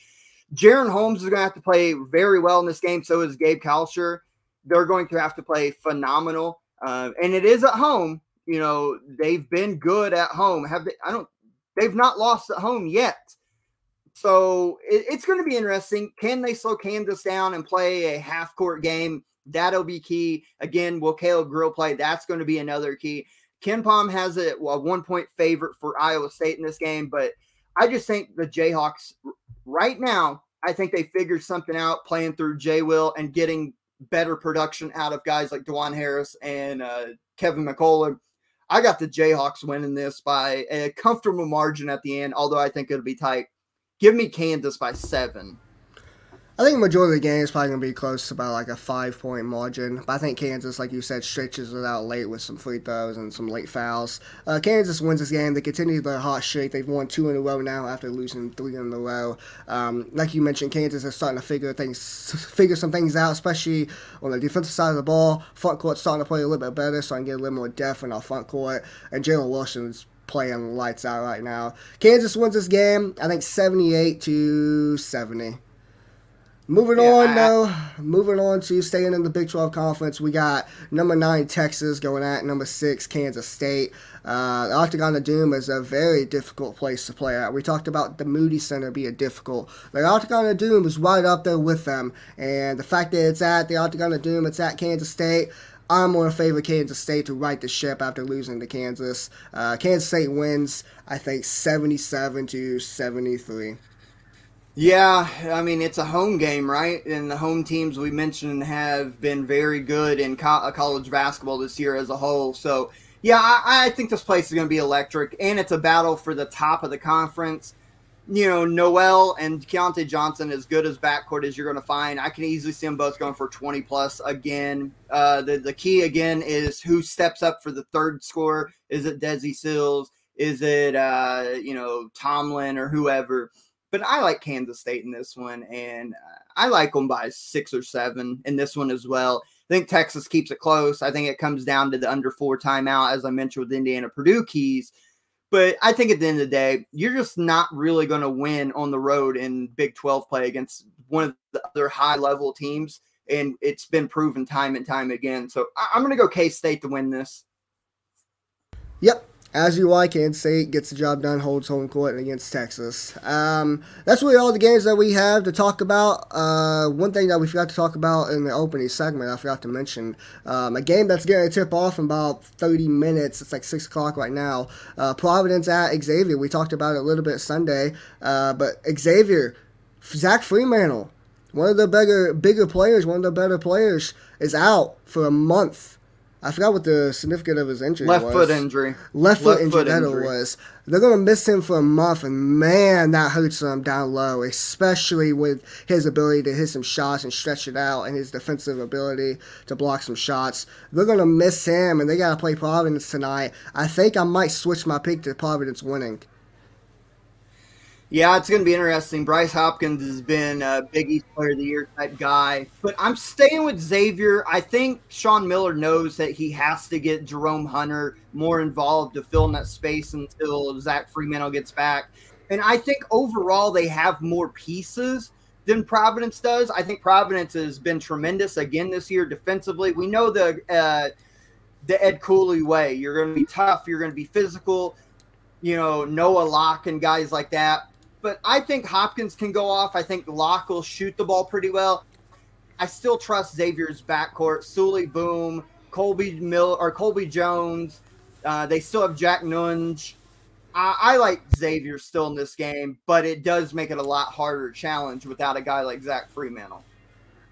Jaren Holmes is going to have to play very well in this game. So is Gabe Kalscheur. They're going to have to play phenomenal. Uh, and it is at home. You know, they've been good at home. Have they? I don't. They've not lost at home yet. So it, it's going to be interesting. Can they slow Kansas down and play a half court game? That'll be key. Again, will Caleb Grill play? That's going to be another key. KenPom has a, a one point favorite for Iowa State in this game, but I just think the Jayhawks right now, I think they figured something out playing through Jay Will and getting better production out of guys like Dajuan Harris and uh, Kevin McCullar. I got the Jayhawks winning this by a comfortable margin at the end, although I think it'll be tight. Give me Kansas by seven. I think the majority of the game is probably going to be close to about like a five point margin. But I think Kansas, like you said, stretches it out late with some free throws and some late fouls. Uh, Kansas wins this game. They continue their hot streak. They've won two in a row now after losing three in a row. Um, like you mentioned, Kansas is starting to figure things, figure some things out, especially on the defensive side of the ball. Front court's starting to play a little bit better, so I can get a little more depth in our front court. And Jalen Wilson's playing lights out right now. Kansas wins this game. I think seventy-eight to seventy. Moving Yeah, on I- though, moving on to staying in the Big 12 conference, we got number nine Texas going at number six Kansas State. Uh, the Octagon of Doom is a very difficult place to play at. We talked about the Moody Center being difficult. The Octagon of Doom is right up there with them, and the fact that it's at the Octagon of Doom, it's at Kansas State. I'm going to favor Kansas State to right the ship after losing to Kansas. Uh, Kansas State wins, I think, 77 to 73. Yeah, I mean it's a home game, right? And the home teams we mentioned have been very good in co- uh, college basketball this year as a whole. So yeah, I, I think this place is going to be electric, and it's a battle for the top of the conference. You know, Nowell and Keyontae Johnson, as good as backcourt as you're going to find, I can easily see them both going for 20 plus again. Uh, the the key again is who steps up for the third score. Is it Desi Sills? Is it uh, you know Tomlin or whoever? But I like Kansas State in this one, and uh, I like them by six or seven in this one as well. I think Texas keeps it close. I think it comes down to the under four timeout, as I mentioned with Indiana Purdue keys. But I think at the end of the day, you're just not really going to win on the road in Big 12 play against one of the other high level teams. And it's been proven time and time again. So I'm going to go K State to win this. Yep, as you like, Kansas State gets the job done, holds home court against Texas. Um, that's really all the games that we have to talk about. Uh, one thing that we forgot to talk about in the opening segment, I forgot to mention um, a game that's going to tip off in about 30 minutes. It's like 6 o'clock right now. Uh, Providence at Xavier. We talked about it a little bit Sunday, uh, but Xavier, Zach Freemantle, one of the bigger, bigger players, one of the better players, is out for a month I forgot what the significance of his injury Left was. foot injury. Left foot Left injury, foot that injury. was. They're going to miss him for a month, and man, that hurts him down low, especially with his ability to hit some shots and stretch it out and his defensive ability to block some shots. They're going to miss him, and they got to play Providence tonight. I think I might switch my pick to Providence winning. Yeah, it's going to be interesting. Bryce Hopkins has been a Big East Player of the Year type guy, but I'm staying with Xavier. I think Sean Miller knows that he has to get Jerome Hunter more involved to fill in that space until Zach Freemantle gets back. And I think overall they have more pieces than Providence does. I think Providence has been tremendous again this year defensively. We know the uh, the Ed Cooley way. You're going to be tough. You're going to be physical. You know Noah Locke and guys like that but I think Hopkins can go off. I think Locke will shoot the ball pretty well. I still trust Xavier's backcourt. Souley Boum, Colby Mill or Colby Jones. Uh, they still have Jack Nunge. I, I, like Xavier still in this game, but it does make it a lot harder challenge without a guy like Zach Freemantle.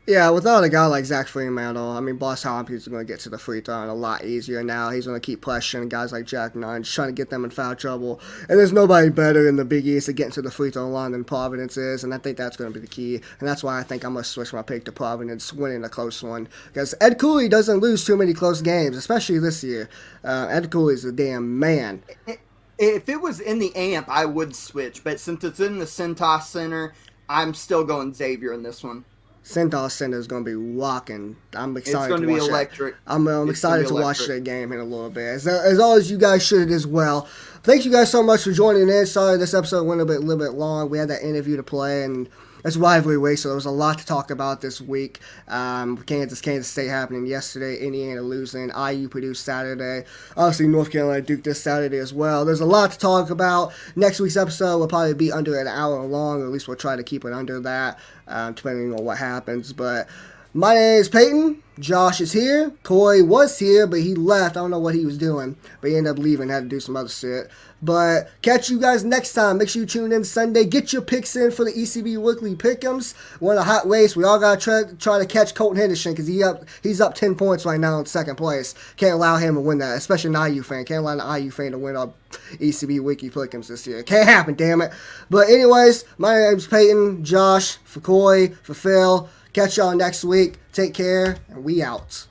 Yeah, without a guy like Zach Freemantle, I mean, Boss Hopkins is going to get to the free throw a lot easier now. He's going to keep pressuring guys like Jack Nunge, trying to get them in foul trouble. And there's nobody better in the Big East at getting to the free throw line than Providence is, and I think that's going to be the key. And that's why I think I'm going to switch my pick to Providence, winning a close one. Because Ed Cooley doesn't lose too many close games, especially this year. Uh, Ed Cooley's a damn man. If it was in the AMP, I would switch, but since it's in the Cintas Center, I'm still going Xavier in this one. Cintas Center is going to be rocking. I'm excited. It's going to, to be electric. That. I'm, I'm excited to watch that game in a little bit. As, as always, you guys should as well. Thank you guys so much for joining in. Sorry this episode went a bit, a little bit long. We had that interview to play and it's rivalry week, so there was a lot to talk about this week. Um, Kansas, Kansas State happening yesterday, Indiana losing, IU Purdue Saturday, obviously North Carolina Duke this Saturday as well. There's a lot to talk about. Next week's episode will probably be under an hour long, or at least we'll try to keep it under that, um, depending on what happens. But my name is Peyton. Josh is here. Corey was here, but he left. I don't know what he was doing, but he ended up leaving, had to do some other shit. But catch you guys next time. Make sure you tune in Sunday. Get your picks in for the ECB Weekly Pick'ems. One of the hot race. We all gotta try, try to catch Colton Henderson because he up he's up ten points right now in second place. Can't allow him to win that, especially an IU fan. Can't allow an IU fan to win our ECB Weekly Pick'ems this year. Can't happen, damn it. But anyways, my name's Peyton, Josh, for Corey, for Phil. Catch y'all next week. Take care, and we out.